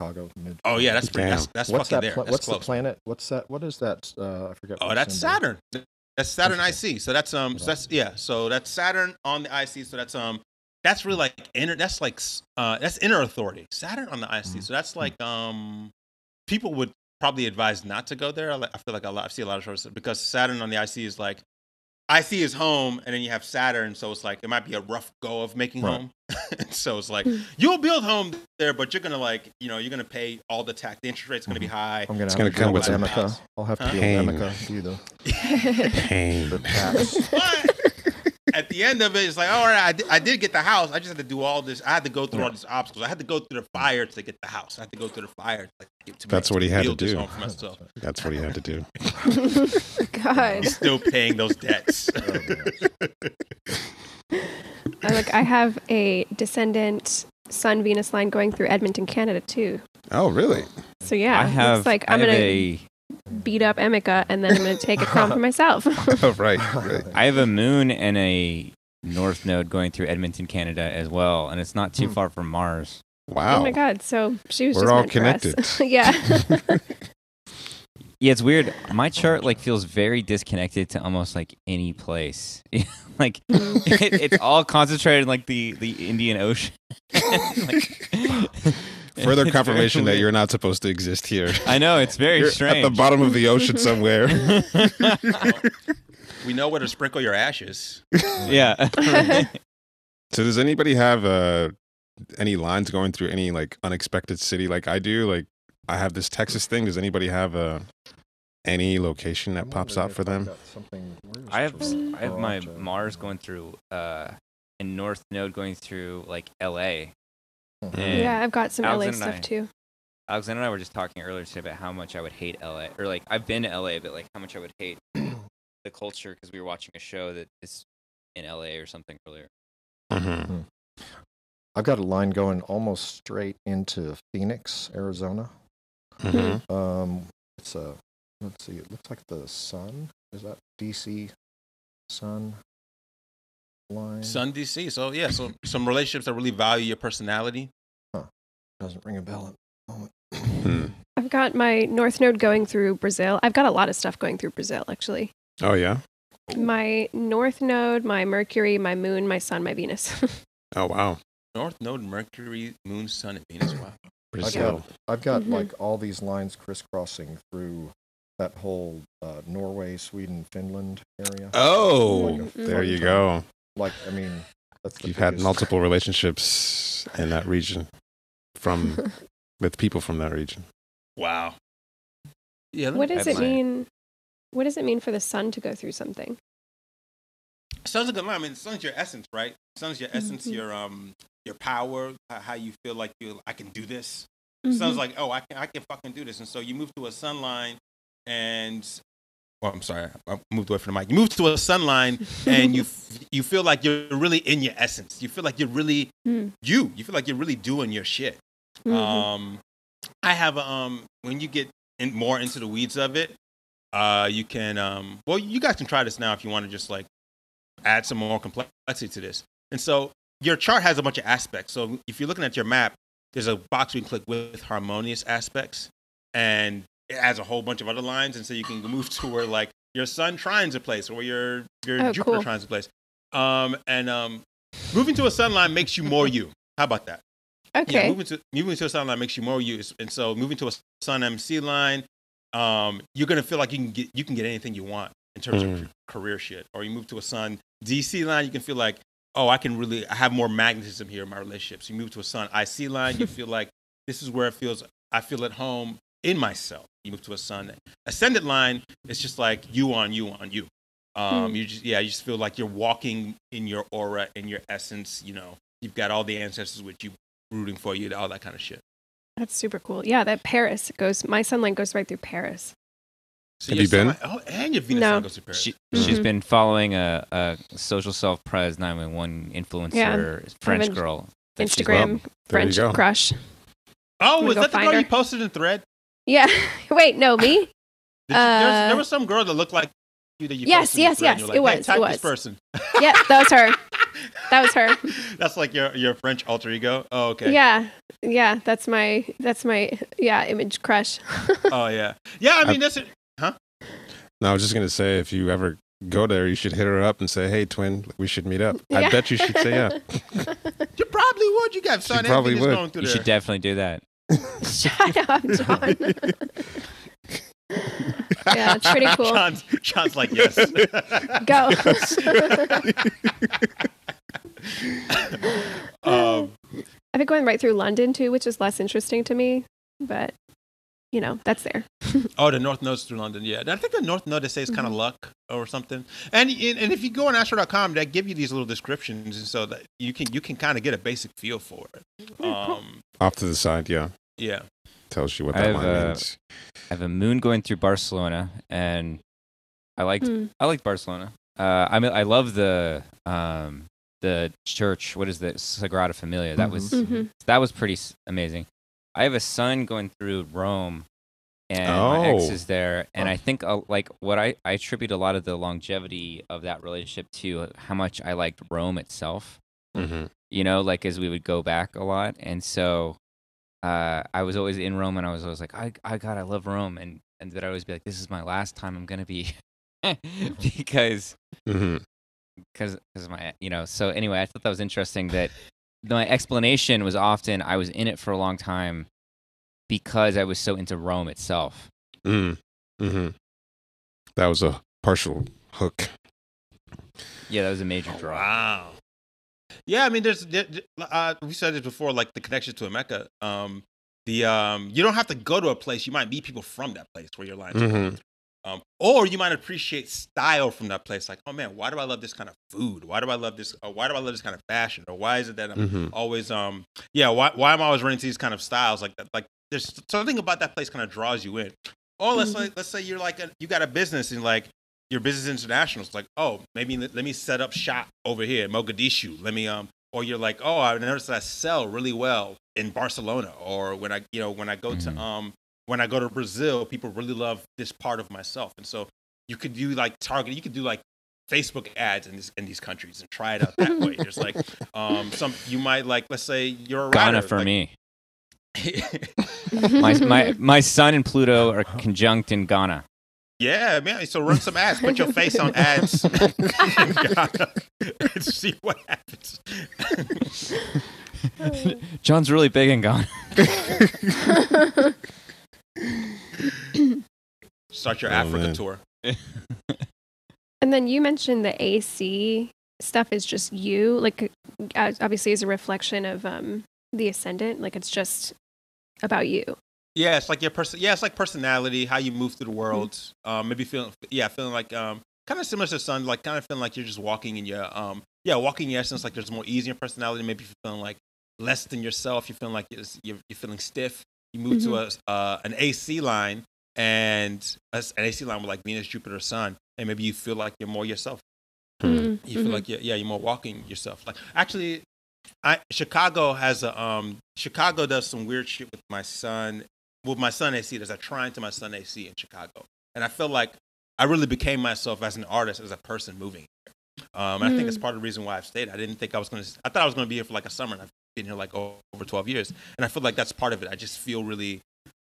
Chicago. Mid- Oh yeah, that's pretty. That's, that's what's fucking that? there. pla- That's what's close. the planet? What's that? What is that? Uh, I forget. Oh, that's symbol. Saturn. That's Saturn Interesting. IC. So that's um. So that's yeah. So that's Saturn on the IC. So that's um. That's really like inner. That's like uh. That's inner authority. Saturn on the IC. Mhm. So that's like um. People would probably advise not to go there. I, I feel like a lot. I see a lot of shows because Saturn on the IC is like. IC is home, and then you have Saturn, so it's like it might be a rough go of making Right. home. so it's like Mm. you'll build home there, but you're gonna like you know you're gonna pay all the tax. The interest rate's gonna be high. I'm gonna It's have gonna to come with with some Emeka. I'll have to Huh? deal Pain. with Emeka. Do the, Pain. the tax. But at the end of it, it's like, all right, I did, I did get the house. I just had to do all this. I had to go through all these obstacles. I had to go through the fire to get the house. I had to go through the fire to, like, get- to That's make- what he had to do. home for myself. That's what he had to do. God. He's still paying those debts. Oh, I, look, I have a descendant Sun Venus line going through Edmonton, Canada too. Oh, really? So yeah, I have. it's like I I'm have gonna a. beat up Emeka and then I'm gonna take a crown for myself. Oh, right. right. I have a moon and a north node going through Edmonton, Canada, as well, and it's not too Hmm. far from Mars. Wow. Oh my god! So she was We're just all meant for us. connected. yeah. Yeah, it's weird. My chart like feels very disconnected to almost like any place. like it, it's all concentrated in like the the Indian Ocean. Like- Further confirmation that you're not supposed to exist here. I know it's very You're strange. at the bottom of the ocean somewhere. we know where to sprinkle your ashes. yeah. So does anybody have uh any lines going through any like unexpected city like I do? Like I have this Texas thing. Does anybody have uh any location that pops wondering out for them? something- I have I have my Mars going through uh and North Node going through like L.A. Mhm. And yeah, I've got some LA Alexandra and stuff I- too. Alexandra and I were just talking earlier today about how much I would hate LA, or like I've been to LA, but like how much I would hate the culture because we were watching a show that is in LA or something earlier. Mhm. I've got a line going almost straight into Phoenix, Arizona. Mhm. Um, it's a let's see. It looks like the sun. Is that DC sun line? Sun DC. So yeah, so some relationships that really value your personality. doesn't ring a bell at the moment. Hmm. I've got my North Node going through Brazil. I've got a lot of stuff going through Brazil actually. Oh yeah. My North Node, my Mercury, my Moon, my Sun, my Venus. Oh wow. North Node, Mercury, Moon, Sun, and Venus. Wow. Brazil. I've got Mhm. like all these lines crisscrossing through that whole uh, Norway, Sweden, Finland area. Oh, Mhm. there you go. Like, I mean, that's the You've had multiple relationships in that region from with people from that region. Wow. Yeah. what does it my- mean? What does it mean for the sun to go through something? Sun's a good line. I mean, sun's your essence, right? Sun's your essence, Mhm. your um, your power, how you feel like you, I can do this. Mhm. Sun's like, oh, I can, I can fucking do this, and so you move to a sun line, and well, I'm sorry, I moved away from the mic. You move to a sun line, and you f- you feel like you're really in your essence. You feel like you're really Mm. you. You feel like you're really doing your shit. Mhm. Um, I have um when you get in more into the weeds of it, uh, you can um well you guys can try this now if you want to just like add some more complexity to this. And so your chart has a bunch of aspects. So if you're looking at your map, there's a box we can click with harmonious aspects, and it has a whole bunch of other lines, and so you can move to where like your sun trines a place or your your Oh, Jupiter cool. trines a place. Um, and um, moving to a sun line makes you more you. How about that? Yeah, Okay. moving to moving to a sun line makes you more you, and so moving to a sun MC line, um, you're gonna feel like you can get you can get anything you want in terms Mm. of career shit. Or you move to a sun DC line, you can feel like, oh, I can really I have more magnetism here in my relationships. You move to a sun IC line, you feel like this is where it feels I feel at home in myself. You move to a sun ascendant line, it's just like you on you on you. Um, Mm. you just yeah, you just feel like you're walking in your aura, in your essence. You know, you've got all the ancestors with you rooting for you, all that kind of shit. That's super cool. Yeah, that Paris goes. My sunlight goes right through Paris. So Have you been? sun- Oh, and your Venus No. sign goes to Paris. She, She's Mhm. been following a, a social self prize 911 influencer French girl. Instagram loving. French go. crush. oh, was that the find girl her. you posted in Thread? Yeah. Wait, no, me? You, Uh, there was some girl that looked like you that you Yes, yes, yes, like, it hey, was, type it this was. person. yeah, that was her. That was her. That's like your your French alter ego. Oh, okay. Yeah. Yeah, that's my that's my yeah, image crush. Oh, yeah. Yeah, I mean, that's it. Huh? No, I was just gonna say if you ever go there, you should hit her up and say, "Hey, twin, we should meet up." Yeah. I bet you she'd say yeah. You probably would. You got Sun and probably would. going through You there. should definitely do that. Shut up, John. yeah, it's pretty cool. John's, John's like, yes. Go. um, I've been going right through London too, which is less interesting to me, but you know, that's there. Oh, the North Node's through London. Yeah, I think the North Node they say is kind of Mm-hmm. luck or something. And and and if you go on Astro.com, they give you these little descriptions, and so that you can you can kind of get a basic feel for it. Um, Off to the side, yeah, yeah. tells you what I that have, line uh, means. I have a moon going through Barcelona, and I like Hmm. I like Barcelona. Uh, I mean, I love the um, the church. What is the Sagrada Familia? That was Mhm. that was pretty amazing. I have a sun going through Rome, and my ex Oh. is there, and I think uh, like what I I attribute a lot of the longevity of that relationship to how much I liked Rome itself. Mhm. You know, like as we would go back a lot, and so uh, I was always in Rome, and I was always like, I I God, I love Rome, and and that I always be like, this is my last time I'm gonna be, because Mhm. because because my you know so anyway i thought that was interesting that my explanation was often i was in it for a long time because i was so into rome itself Mhm. Mhm. That was a partial hook. yeah that was a major draw Wow. Yeah, I mean, there's, there, there- uh, we said this before, like the connection to Emeka. Um, the um, you don't have to go to a place. You might meet people from that place where your lines are going Mhm. through. Um, or you might appreciate style from that place. Like, oh man, why do I love this kind of food? Why do I love this? Or why do I love this kind of fashion? Or why is it that I'm Mhm. always um, yeah, why why am I always running to these kind of styles like that? Like, there's something about that place kind of draws you in. Or let's Mhm. say let's say you're like a, you got a business and like your business international. It's like, oh, maybe let, let me set up shop over here in Mogadishu. Let me um, or you're like, oh, I noticed that I sell really well in Barcelona. Or when I you know when I go Mhm. to um when I go to Brazil, people really love this part of myself, and so you could do like target. You could do like Facebook ads in this in these countries and try it out that way. There's like um some you might like let's say you're a ghana writer, for like- me my, my my sun and pluto are conjunct in ghana Yeah, man. So run some ads. Put your face on ads. and see what happens. john's really big and gone. Start your Oh, Africa man. tour. And then you mentioned the AC stuff is just you, like uh, obviously is a reflection of um the ascendant, like it's just about you. Yeah, it's like your person. Yeah, it's like personality, how you move through the world. Mm-hmm. Um, maybe feeling, yeah, feeling like um, kind of similar to Sun, like kind of feeling like you're just walking in your um, yeah, walking in your essence. Like there's more ease in your personality. Maybe you're feeling like less than yourself. You're feeling like you're you're, you're feeling stiff. You move to a uh, an AC line and a s- an AC line with like Venus, Jupiter, Sun, and maybe you feel like you're more yourself. Mhm, You feel mhm. like you're, yeah, you're more walking yourself. Like actually, I Chicago has a um Chicago does some weird shit with my sun. With my sun AC, there's a trine to my sun AC in Chicago, and I feel like I really became myself as an artist, as a person moving. Um, and I think Hmm. that's part of the reason why I've stayed. I didn't think I was going to. I thought I was going to be here for like a summer, and I've been here like over 12 years, and I feel like that's part of it. I just feel really,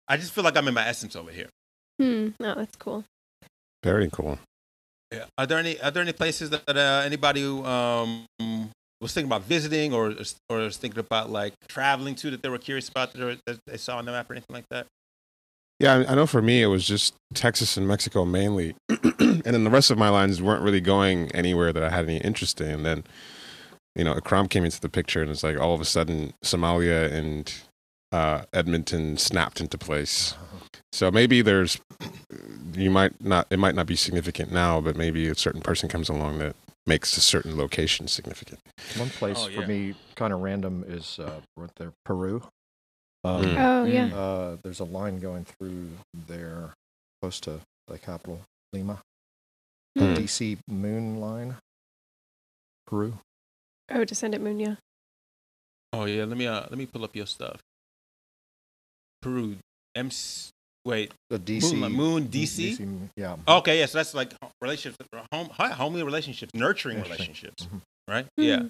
I just feel like I'm in my essence over here. Hmm. Oh, that's cool. Very cool. Yeah. Are there any Are there any places that uh, anybody who um, was thinking about visiting or or was thinking about like traveling to that they were curious about that, they- that they saw on the map or anything like that? Yeah, I I know for me it was just Texas and Mexico mainly, and then the rest of my lines weren't really going anywhere that I had any interest in. And then, you know, Akram came into the picture, and it's like all of a sudden Somalia and uh, Edmonton snapped into place. So maybe there's, you might not, it might not be significant now, but maybe a certain person comes along that makes a certain location significant. One place Oh, for me, kind of random, is uh, right there, Peru. Um, Mm. Oh yeah. uh, there's a line going through there, close to the capital, Lima. Hmm. DC Moon Line, Peru. Oh, Descendant Moon. Yeah. Oh yeah, let me uh, let me pull up your stuff. Peru, M. Wait, The DC Moon, Moon DC. Moon- yeah. Okay, yeah, so that's like relationships, home, hi- homely relationships, nurturing Interesting. relationships, Mhm. right? Hmm. Yeah.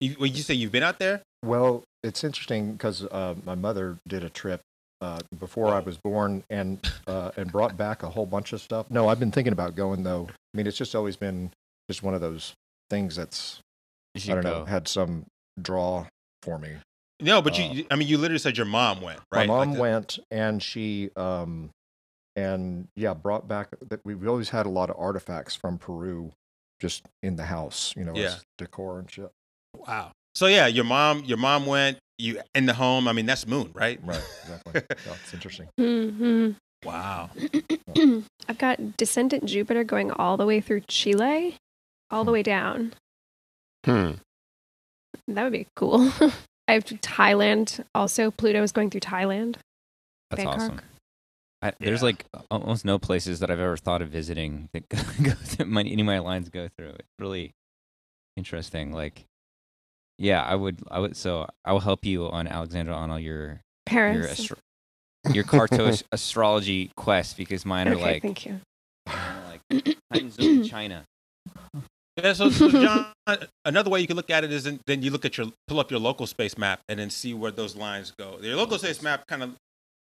You, well, you say you've been out there? Well, it's interesting because uh, my mother did a trip uh, before I Oh. was born and uh, and brought back a whole bunch of stuff. No, I've been thinking about going though. I mean, it's just always been just one of those things that's I don't go. know had some draw for me. No, but Uh, you, I mean, you literally said your mom went, right? My mom the- went and she um and yeah brought back that we've always had a lot of artifacts from Peru just in the house, you know, Yeah. as decor and shit. Wow. So yeah, your mom, your mom went. You in the home. I mean, that's Moon, right? Right, exactly. yeah, it's interesting. hmm Wow. I've got Descendant Jupiter going all the way through Chile, all the way down. Hmm. That would be cool. I have Thailand also. Pluto is going through Thailand. That's Bangkok. awesome. I, There's Yeah. like almost no places that I've ever thought of visiting that go, go through my, any of my lines go through. It's really interesting. Like, yeah, I would, I would. So I will help you on Alexandra on all your your astro- your Cartos astrology quest because mine are okay, like, thank you. like time zone China. Yeah. So, so John, another way you can look at it is in, then you look at your pull up your local space map and then see where those lines go. Your local space map kind of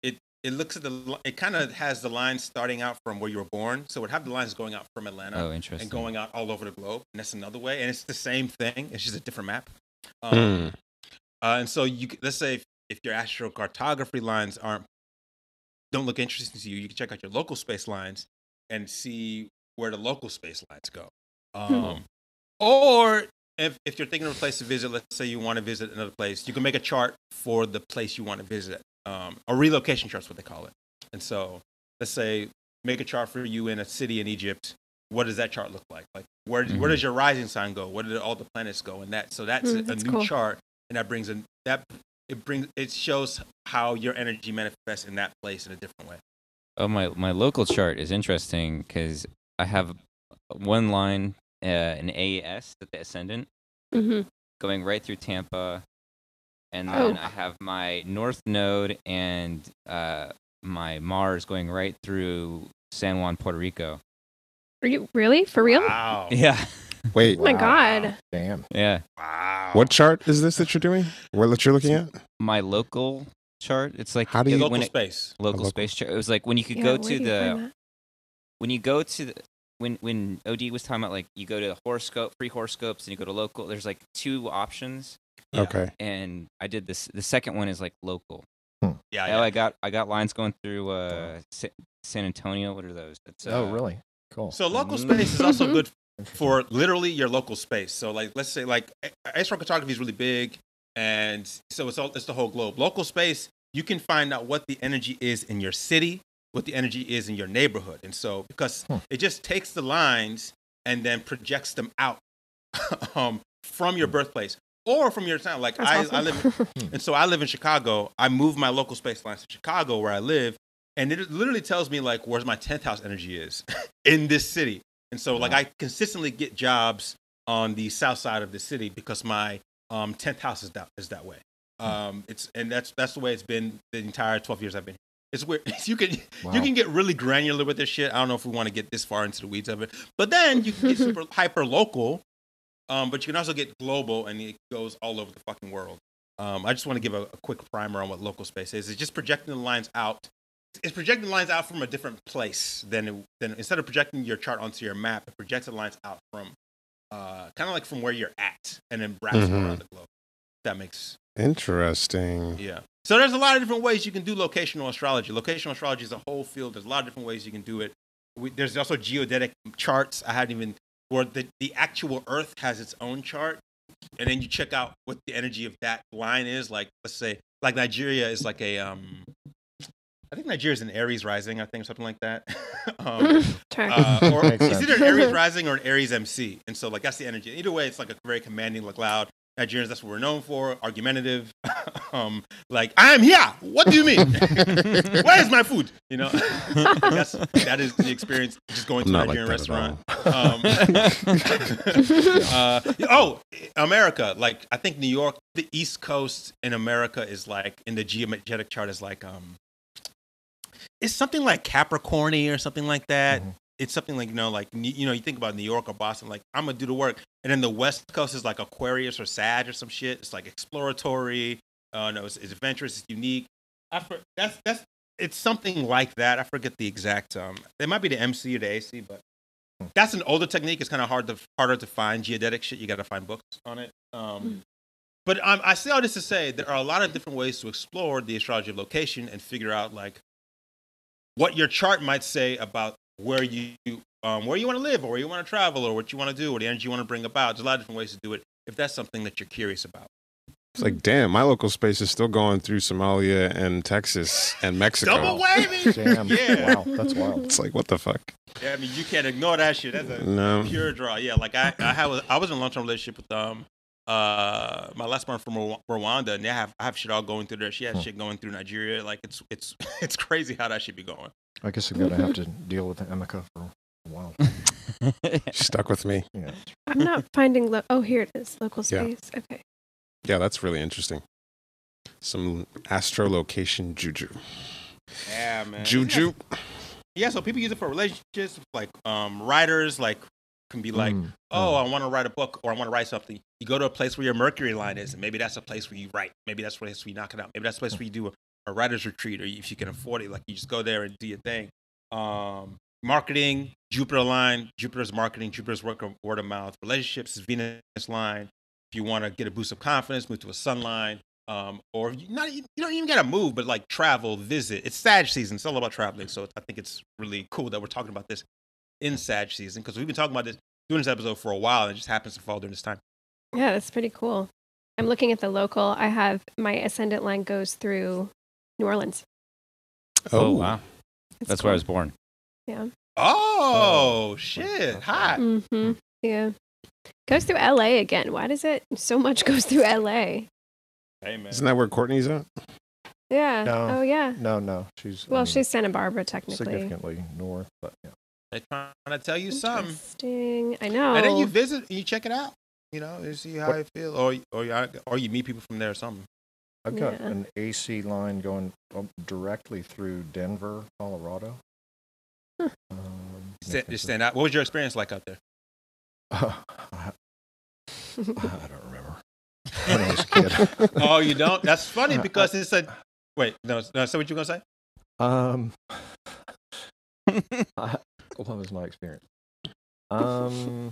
it it looks at the it kind of has the lines starting out from where you were born. So it have the lines going out from Atlanta. Oh, interesting. and going out all over the globe. And that's another way. And it's the same thing. It's just a different map. Um, Hmm. uh, and so you let's say if, if your astrocartography lines aren't don't look interesting to you, you can check out your local space lines and see where the local space lines go. Um, Or if, if you're thinking of a place to visit, let's say you want to visit another place, you can make a chart for the place you want to visit. Um, a relocation chart's what they call it. And so let's say make a chart for you in a city in Egypt. What does that chart look like? Like where where Mhm. does your rising sign go? Where did all the planets go? And that so that's Hmm, a, a that's new cool. chart, and that brings in that it brings it shows how your energy manifests in that place in a different way. Oh, my my local chart is interesting because I have one line, uh, an AS, the ascendant, hmm going right through Tampa, and then Oh. I have my north node and uh, my Mars going right through San Juan, Puerto Rico. Are you really for real? Wow. Yeah, Wait, Oh my Wow. god. Damn. yeah. Wow. what chart is this that you're doing? What that you're looking at? My local chart. It's like How do you- local it, space. local local- space chart. It was like when you could Yeah, go to do you find the when you go to the when when OD was talking about like you go to the horoscope, free horoscopes, and you go to local. There's like two options, Yeah. Okay. and I did this. The second one is like local. Yeah, Oh, yeah. I got I got lines going through uh, Sa- San Antonio. What are those? That's, oh, uh, really? Cool. So local Mm. space is also good for literally your local space. So like let's say like a- astrocartography is really big, and so it's all it's the whole globe. Local space, you can find out what the energy is in your city, what the energy is in your neighborhood, and so because Hmm. it just takes the lines and then projects them out um, from your birthplace or from your town. Like I, That's I awesome. live and so I live in Chicago. I moved my local space lines to Chicago where I live. And it literally tells me like where's my 10th house energy is in this city. And so like I consistently get jobs on the south side of the city because my um 10th house is that is that way. Um it's and that's that's the way it's been the entire 12 years I've been. It's weird. You can you can get really granular with this shit. I don't know if we want to get this far into the weeds of it. But then you can get super hyper local Um, but you can also get global, and it goes all over the fucking world. Um, I just want to give a, a quick primer on what local space is. It's just projecting the lines out. It's projecting the lines out from a different place than it, than instead of projecting your chart onto your map, it projects the lines out from uh, kind of like from where you're at, and then wraps Mhm. around the globe. That makes Interesting. yeah. So there's a lot of different ways you can do locational astrology. Locational astrology is a whole field. There's a lot of different ways you can do it. We, there's also geodetic charts. I hadn't even where the, the actual Earth has its own chart, and then you check out what the energy of that line is. Like let's say, like Nigeria is like a um, I think Nigeria is an Aries rising. I think or something like that. um, uh, or it's either an Aries rising or an Aries MC, and so like that's the energy. Either way, it's like a very commanding, like loud. Nigerians, that's what we're known for. Argumentative, um, like I am here. What do you mean? Where is my food? You know, that's that is the experience. Just going to a Not like Nigerian restaurant. Um, uh, oh, America! Like I think New York, the East Coast in America is like in the geodetic chart is like um, it's something like Capricorny or something like that. Mhm. It's something like you know, like you know, you think about New York or Boston, like I'm gonna do the work, and then the West Coast is like Aquarius or Sag or some shit. It's like exploratory. Uh, no, it's, it's adventurous. It's unique. I for, that's that's it's something like that. I forget the exact. Um, it might be the MC or the AC, but that's an older technique. It's kind of hard to harder to find geodetic shit. You got to find books on it. Um, But um, I say all this to say there are a lot of different ways to explore the astrology of location and figure out like what your chart might say about where you um, where you want to live or where you want to travel or what you want to do or the energy you want to bring about. There's a lot of different ways to do it if that's something that you're curious about. It's like, damn, my local space is still going through Somalia and Texas and Mexico. Double whammy. Damn. Yeah. Wow, that's wild. It's like, what the fuck? Yeah, I mean you can't ignore that shit. That's a No. pure draw. Yeah, like I I have I was in a long term relationship with um uh my last one from Rwa- Rwanda and they have I have shit all going through there. She has Hmm. shit going through Nigeria. Like it's it's it's crazy how that should be going. I guess I'm gonna have to deal with Emeka for a while. Stuck with me. Yeah. I'm not finding. Lo- oh, here it is. Local Yeah. space. Okay. Yeah, that's really interesting. Some astrolocation juju. Yeah, man. Juju. Yeah, so people use it for relationships, like um writers, like can be like, Mm, oh, mm. I want to write a book or I want to write something. You go to a place where your Mercury line is, and maybe that's a place where you write. Maybe that's a place where you knock it out. Maybe that's a place where you do a, writer's retreat, or if you can afford it, like you just go there and do your thing. Um, marketing, Jupiter line, Jupiter's marketing, Jupiter's work word of mouth. Relationships Venus line. If you want to get a boost of confidence, move to a sun line. Um, or you not you don't even gotta move, but like travel, visit. It's Sag season. It's all about traveling. So I think it's really cool that we're talking about this in Sag season because we've been talking about this doing this episode for a while and it just happens to fall during this time. Yeah, that's pretty cool. I'm looking at the local. I have my ascendant line goes through New Orleans. oh wow, It's that's where I was born. Yeah. Oh, Oh, shit. Hot. Mm-hmm. Yeah. Goes through LA again. Why does it so much goes through LA? Hey man. Isn't that where Courtney's at? Yeah. No. Oh yeah. No, no, she's Well, um, she's Santa Barbara technically. significantly north, but yeah. They're trying to tell you something. Interesting. I know. And then you visit and you check it out. You know, you see how What- it feel. Or or you, or you meet people from there or something. I've got Yeah. an AC line going um, directly through Denver, Colorado. Huh. Um, Stand, just stand out. What was your experience like out there? I, I don't remember. When I was a kid. Oh, you don't? That's funny Uh, because it's a wait, no, no, say what you gonna say? Um, I, what was my experience? Um,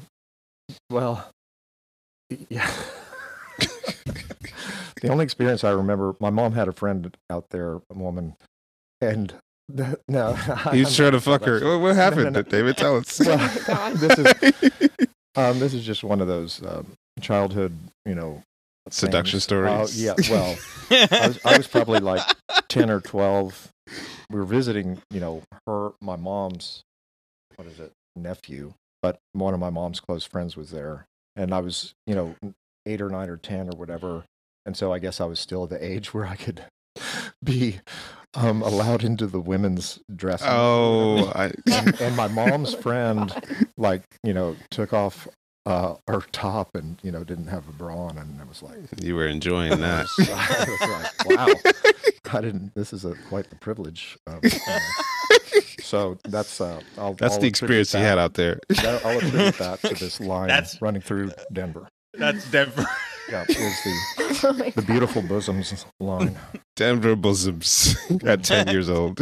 well, yeah. The only experience I remember, my mom had a friend out there, a woman, and the, no, He's trying to fuck her. What, what happened, no. David? Tell us. Well, this is um, this is just one of those um, childhood, you know, Seduction things. stories. Uh, yeah, well, I was, I was probably like 10 or 12. We were visiting, you know, her, my mom's, what is it, nephew, but one of my mom's close friends was there. And I was, you know, eight or nine or 10 or whatever. And so I guess I was still the age where I could be um, allowed into the women's dressing. room. Oh, I, And, and my mom's friend, like, you know, took off uh, or top, and you know didn't have a bra on, and I was like, You were enjoying that. I was like, wow, I didn't. This is a quite the privilege. Um, uh, so that's uh, I'll, That's I'll the experience you had out there. I'll attribute that to this line That's- running through Denver. That's Denver. Yeah, is the oh the beautiful bosoms line. Denver bosoms at 10 years old.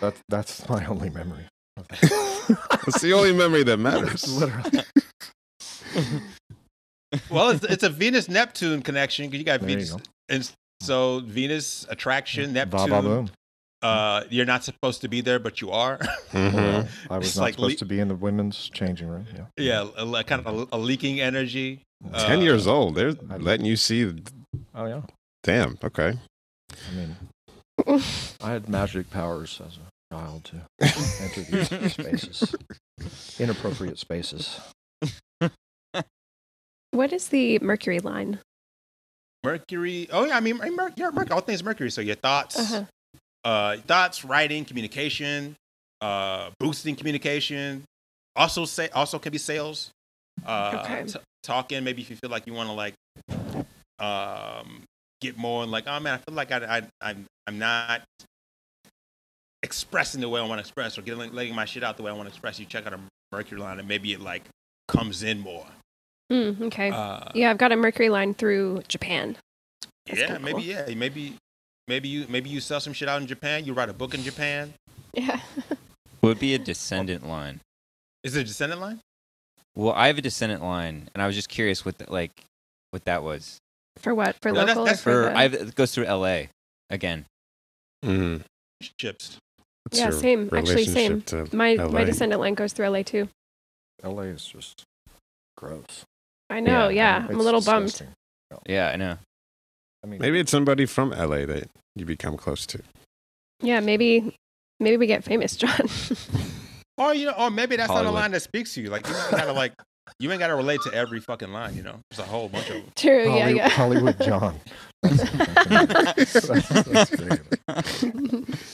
That that's my only memory. It's the only memory that matters. Literally. well, it's, it's a Venus Neptune connection because You got There you Venus, go. and so Venus attraction, Ba Neptune. ba boom. Uh, you're not supposed to be there, but you are. Mhm. Well, I was It's not like supposed le- to be in the women's changing room. Yeah. yeah, a, a kind of a, a leaking energy. 10 Uh, years old. They're I- letting you see. Oh yeah. Damn. Okay. I mean, I had magic powers as a child to enter these spaces, inappropriate spaces. what is the Mercury line? Mercury. Oh yeah, I mean, Mer- yeah, Mercury. All things Mercury. So your thoughts, Uh-huh. Uh, thoughts, writing, communication, uh, boosting communication. Also, say also can be sales. Uh, Okay. t- talking. Maybe if you feel like you want to like, um, get more and like, oh man, I feel like I, I I'm I'm not expressing the way I want to express or getting letting my shit out the way I want to express. You check out a Mercury line and maybe it like comes in more. Mm, okay. Uh, yeah, I've got a Mercury line through Japan. That's yeah, maybe cool. yeah, maybe maybe you maybe you sell some shit out in Japan. You write a book in Japan. Yeah. Would be a descendant line. Is it a descendant line? Well, I have a descendant line, and I was just curious what the, like what that was. for what? For No, local that's or for For the... I have, it goes through L.A. again. Mm. Chips. What's Yeah, same. Actually, same. my LA? my descendant line goes through LA too. LA is just gross. I know. Yeah, Yeah, I'm a It's little bummed. Yeah, I know. I mean, Maybe it's somebody from LA that you become close to. Yeah, maybe maybe we get famous, John. Or you know, or maybe that's not a line that speaks to you. Like you ain't gotta like you ain't gotta relate to every fucking line. You know, there's a whole bunch of them. True. Yeah. Yeah. Hollywood John. That's, that's, that's.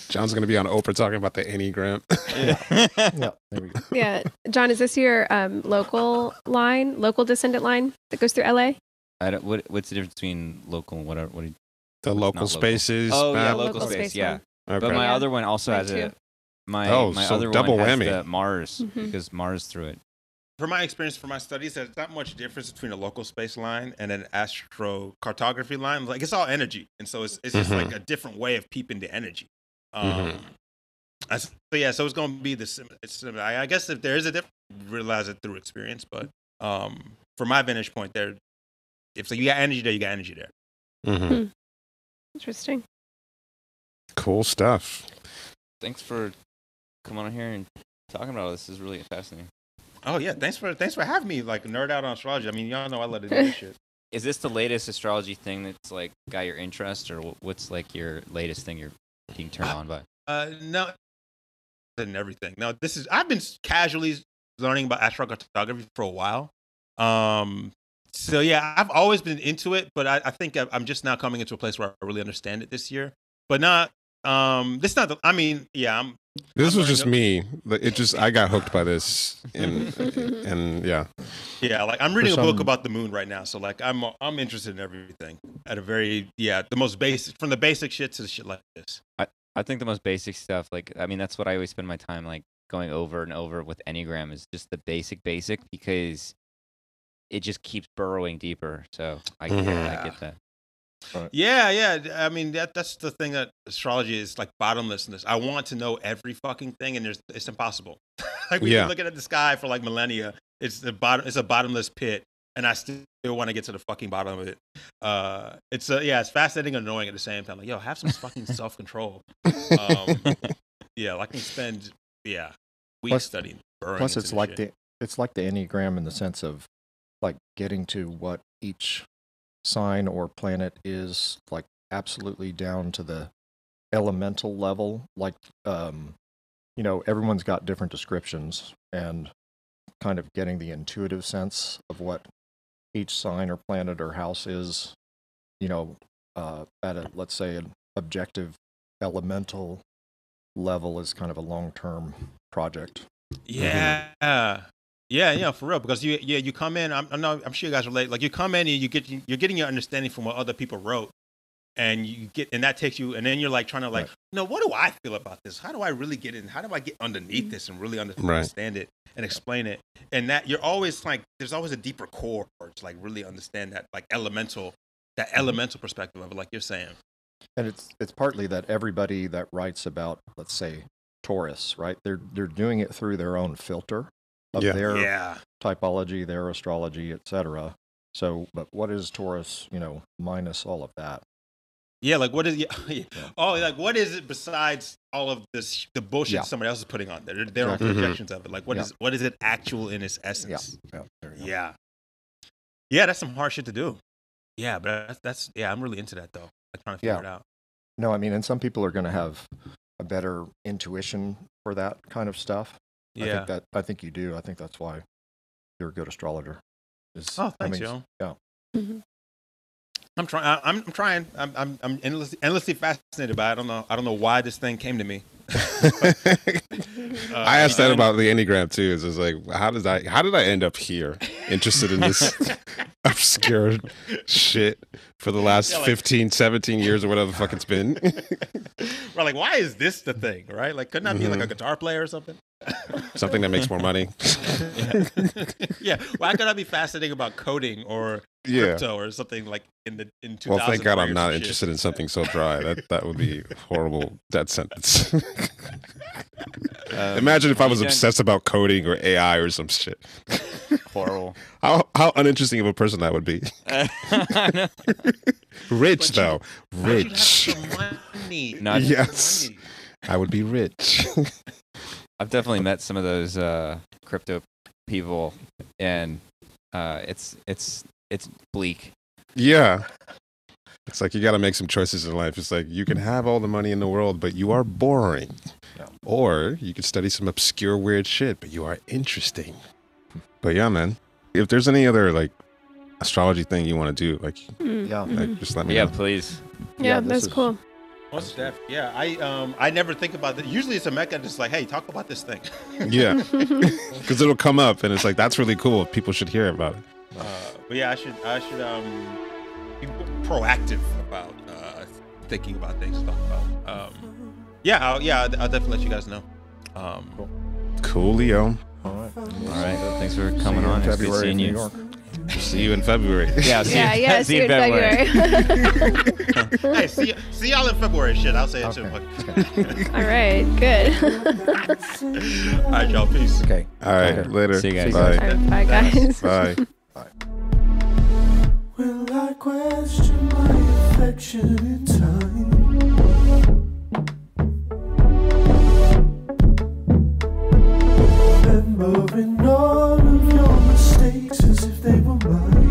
John's going to be on Oprah talking about the Enneagram. Yeah, there we go. yeah. John, is this your um, local line, local descendant line that goes through LA? I don't, what what's the difference between local and what are what? Are, the local local. spaces. oh yeah, local, Local space. space Yeah. Okay. but my Yeah. other one also Mine has a my Oh, my so other double one has whammy. the Mars Mhm. because Mars threw it. From my experience, from my studies, there's not much difference between a local space line and an astrocartography line. Like it's all energy, and so it's it's just Mhm. like a different way of peeping the energy. Um, Mhm. I s- so yeah, so it's gonna be the sim- it's similar. I I guess if there is a difference, realize it through experience. But um, from my vantage point, there, if so you got energy there, you got energy there. Mhm. Interesting. Cool stuff. Thanks for coming on here and talking about all this. This is really fascinating. Oh yeah, thanks for thanks for having me like nerd out on astrology. I mean, y'all know I love to do this shit. Is this the latest astrology thing that's like got your interest, or what's like your latest thing you're being turned on by? Uh, no, and everything. No, this is I've been casually learning about astrocartography for a while. Um, so yeah, I've always been into it, but I, I think I- I'm just now coming into a place where I really understand it this year. But not, um, this not. The, I mean, yeah, I'm. This I'm was just learning me. It just I got hooked by this, and and yeah, Yeah, like I'm reading a book about the moon right now, so like I'm I'm interested in everything at a very yeah the most basic from the basic shit to the shit like this. i I think the most basic stuff, like I mean, that's what I always spend my time like going over and over with Enneagram is just the basic basic because it just keeps burrowing deeper. So I get, I get that. Yeah, yeah. I mean, that that's the thing that astrology is like bottomlessness. I want to know every fucking thing, and there's it's impossible. like we've Yeah. been looking at the sky for like millennia. It's the bottom. It's a bottomless pit, and I still want to get to the fucking bottom of it. Uh, it's uh, yeah, it's fascinating and annoying at the same time. Like, yo, have some fucking self control. Um, yeah, like I can spend yeah weeks Plus- studying. Plus, it's like shit. the it's like the enneagram in the sense of like getting to what each sign or planet is like absolutely down to the elemental level. Like, um, you know, everyone's got different descriptions, and kind of getting the intuitive sense of what each sign or planet or house is. You know, uh, at a let's say an objective elemental level is kind of a long term project. Yeah. Yeah, yeah, for real. Because you, yeah, you come in. I'm, I know, I'm sure you guys relate. Like you come in and you get, you're getting your understanding from what other people wrote, and you get, and that takes you, and then you're like trying to like, Right. no, what do I feel about this? How do I really get in? How do I get underneath this and really under- Right. understand it and explain it? And that you're always like, there's always a deeper core to like really understand that like elemental, that mm-hmm. elemental perspective of it, like you're saying. And it's it's partly that everybody that writes about, let's say, Taurus, right? They're they're doing it through their own filter of Yeah. their Yeah, typology, their astrology, etc. So, but what is Taurus? You know, minus all of that. yeah. Like what is? Yeah. Oh, like what is it besides all of this the bullshit Yeah. somebody else is putting on there? Their own Exactly. Mhm. projections of it. Like what Yeah. is what is it actual in its essence? Yeah, there. Yeah. Yeah, that's some hard shit to do. Yeah, but that's, that's yeah, I'm really into that though. I'm trying to figure Yeah. it out. No, I mean, and some people are going to have a better intuition for that kind of stuff. I Yeah. think that I think you do. I think that's why you're a good astrologer. Is, Oh, I thanks, mean, yo. yeah. Mhm. I'm trying. I'm, I'm trying. I'm, I'm, I'm endlessly, endlessly fascinated by. It. I don't know. I don't know why this thing came to me. Uh, I asked that about the Enneagram too. Is like, how did I, how did I end up here, interested in this obscure shit for the last Yeah, like- 15, 17 years or whatever the fuck it's been? We're like, why is this the thing, right? Like, couldn't I be like a Mhm. guitar player or something? Something that makes more money. yeah. yeah. Why could I be fascinating about coding or Yeah. crypto or something like in the in 2000? Well, thank God I'm not interested in something so dry. That that would be horrible death sentence. Um, Imagine if I you was done- obsessed about coding or AI or some shit. Horrible. How how uninteresting of a person that would be. Rich But you- though, rich. money. Not- Yes. Money. I would be rich. I've definitely met some of those uh, crypto people, and uh, it's it's it's bleak. yeah. It's like you got to make some choices in life. It's like you can have all the money in the world, but you are boring. Yeah. Or you can study some obscure, weird shit, but you are interesting. But yeah, man. If there's any other like astrology thing you want to do, like, Mm, Yeah. like just let me Yeah, know. please. yeah, Yeah, this that's is- cool. Most def- yeah, I um I never think about that. Usually it's Emeka just like, hey, talk about this thing. Yeah, because it'll come up, and it's like that's really cool. People should hear about it. Uh, but yeah, I should I should um be proactive about uh thinking about things to talk about. Um, yeah, I'll, yeah, I'll, I'll definitely let you guys know. Um, Cool, Leo. All right. All right. Thanks for See coming you on. in It's good seeing in you. See you in February. Yeah, see yeah, you, yeah. see you in February. February. hey, see see y'all in February. Shit, I'll say it too. Okay. All right, good. All right, y'all. Peace. Okay. All right, Okay. later. See you guys. Bye. All right, bye, guys. Bye. Bye. Will I question my affection in time? Remembering all of your mistakes as if they were mine.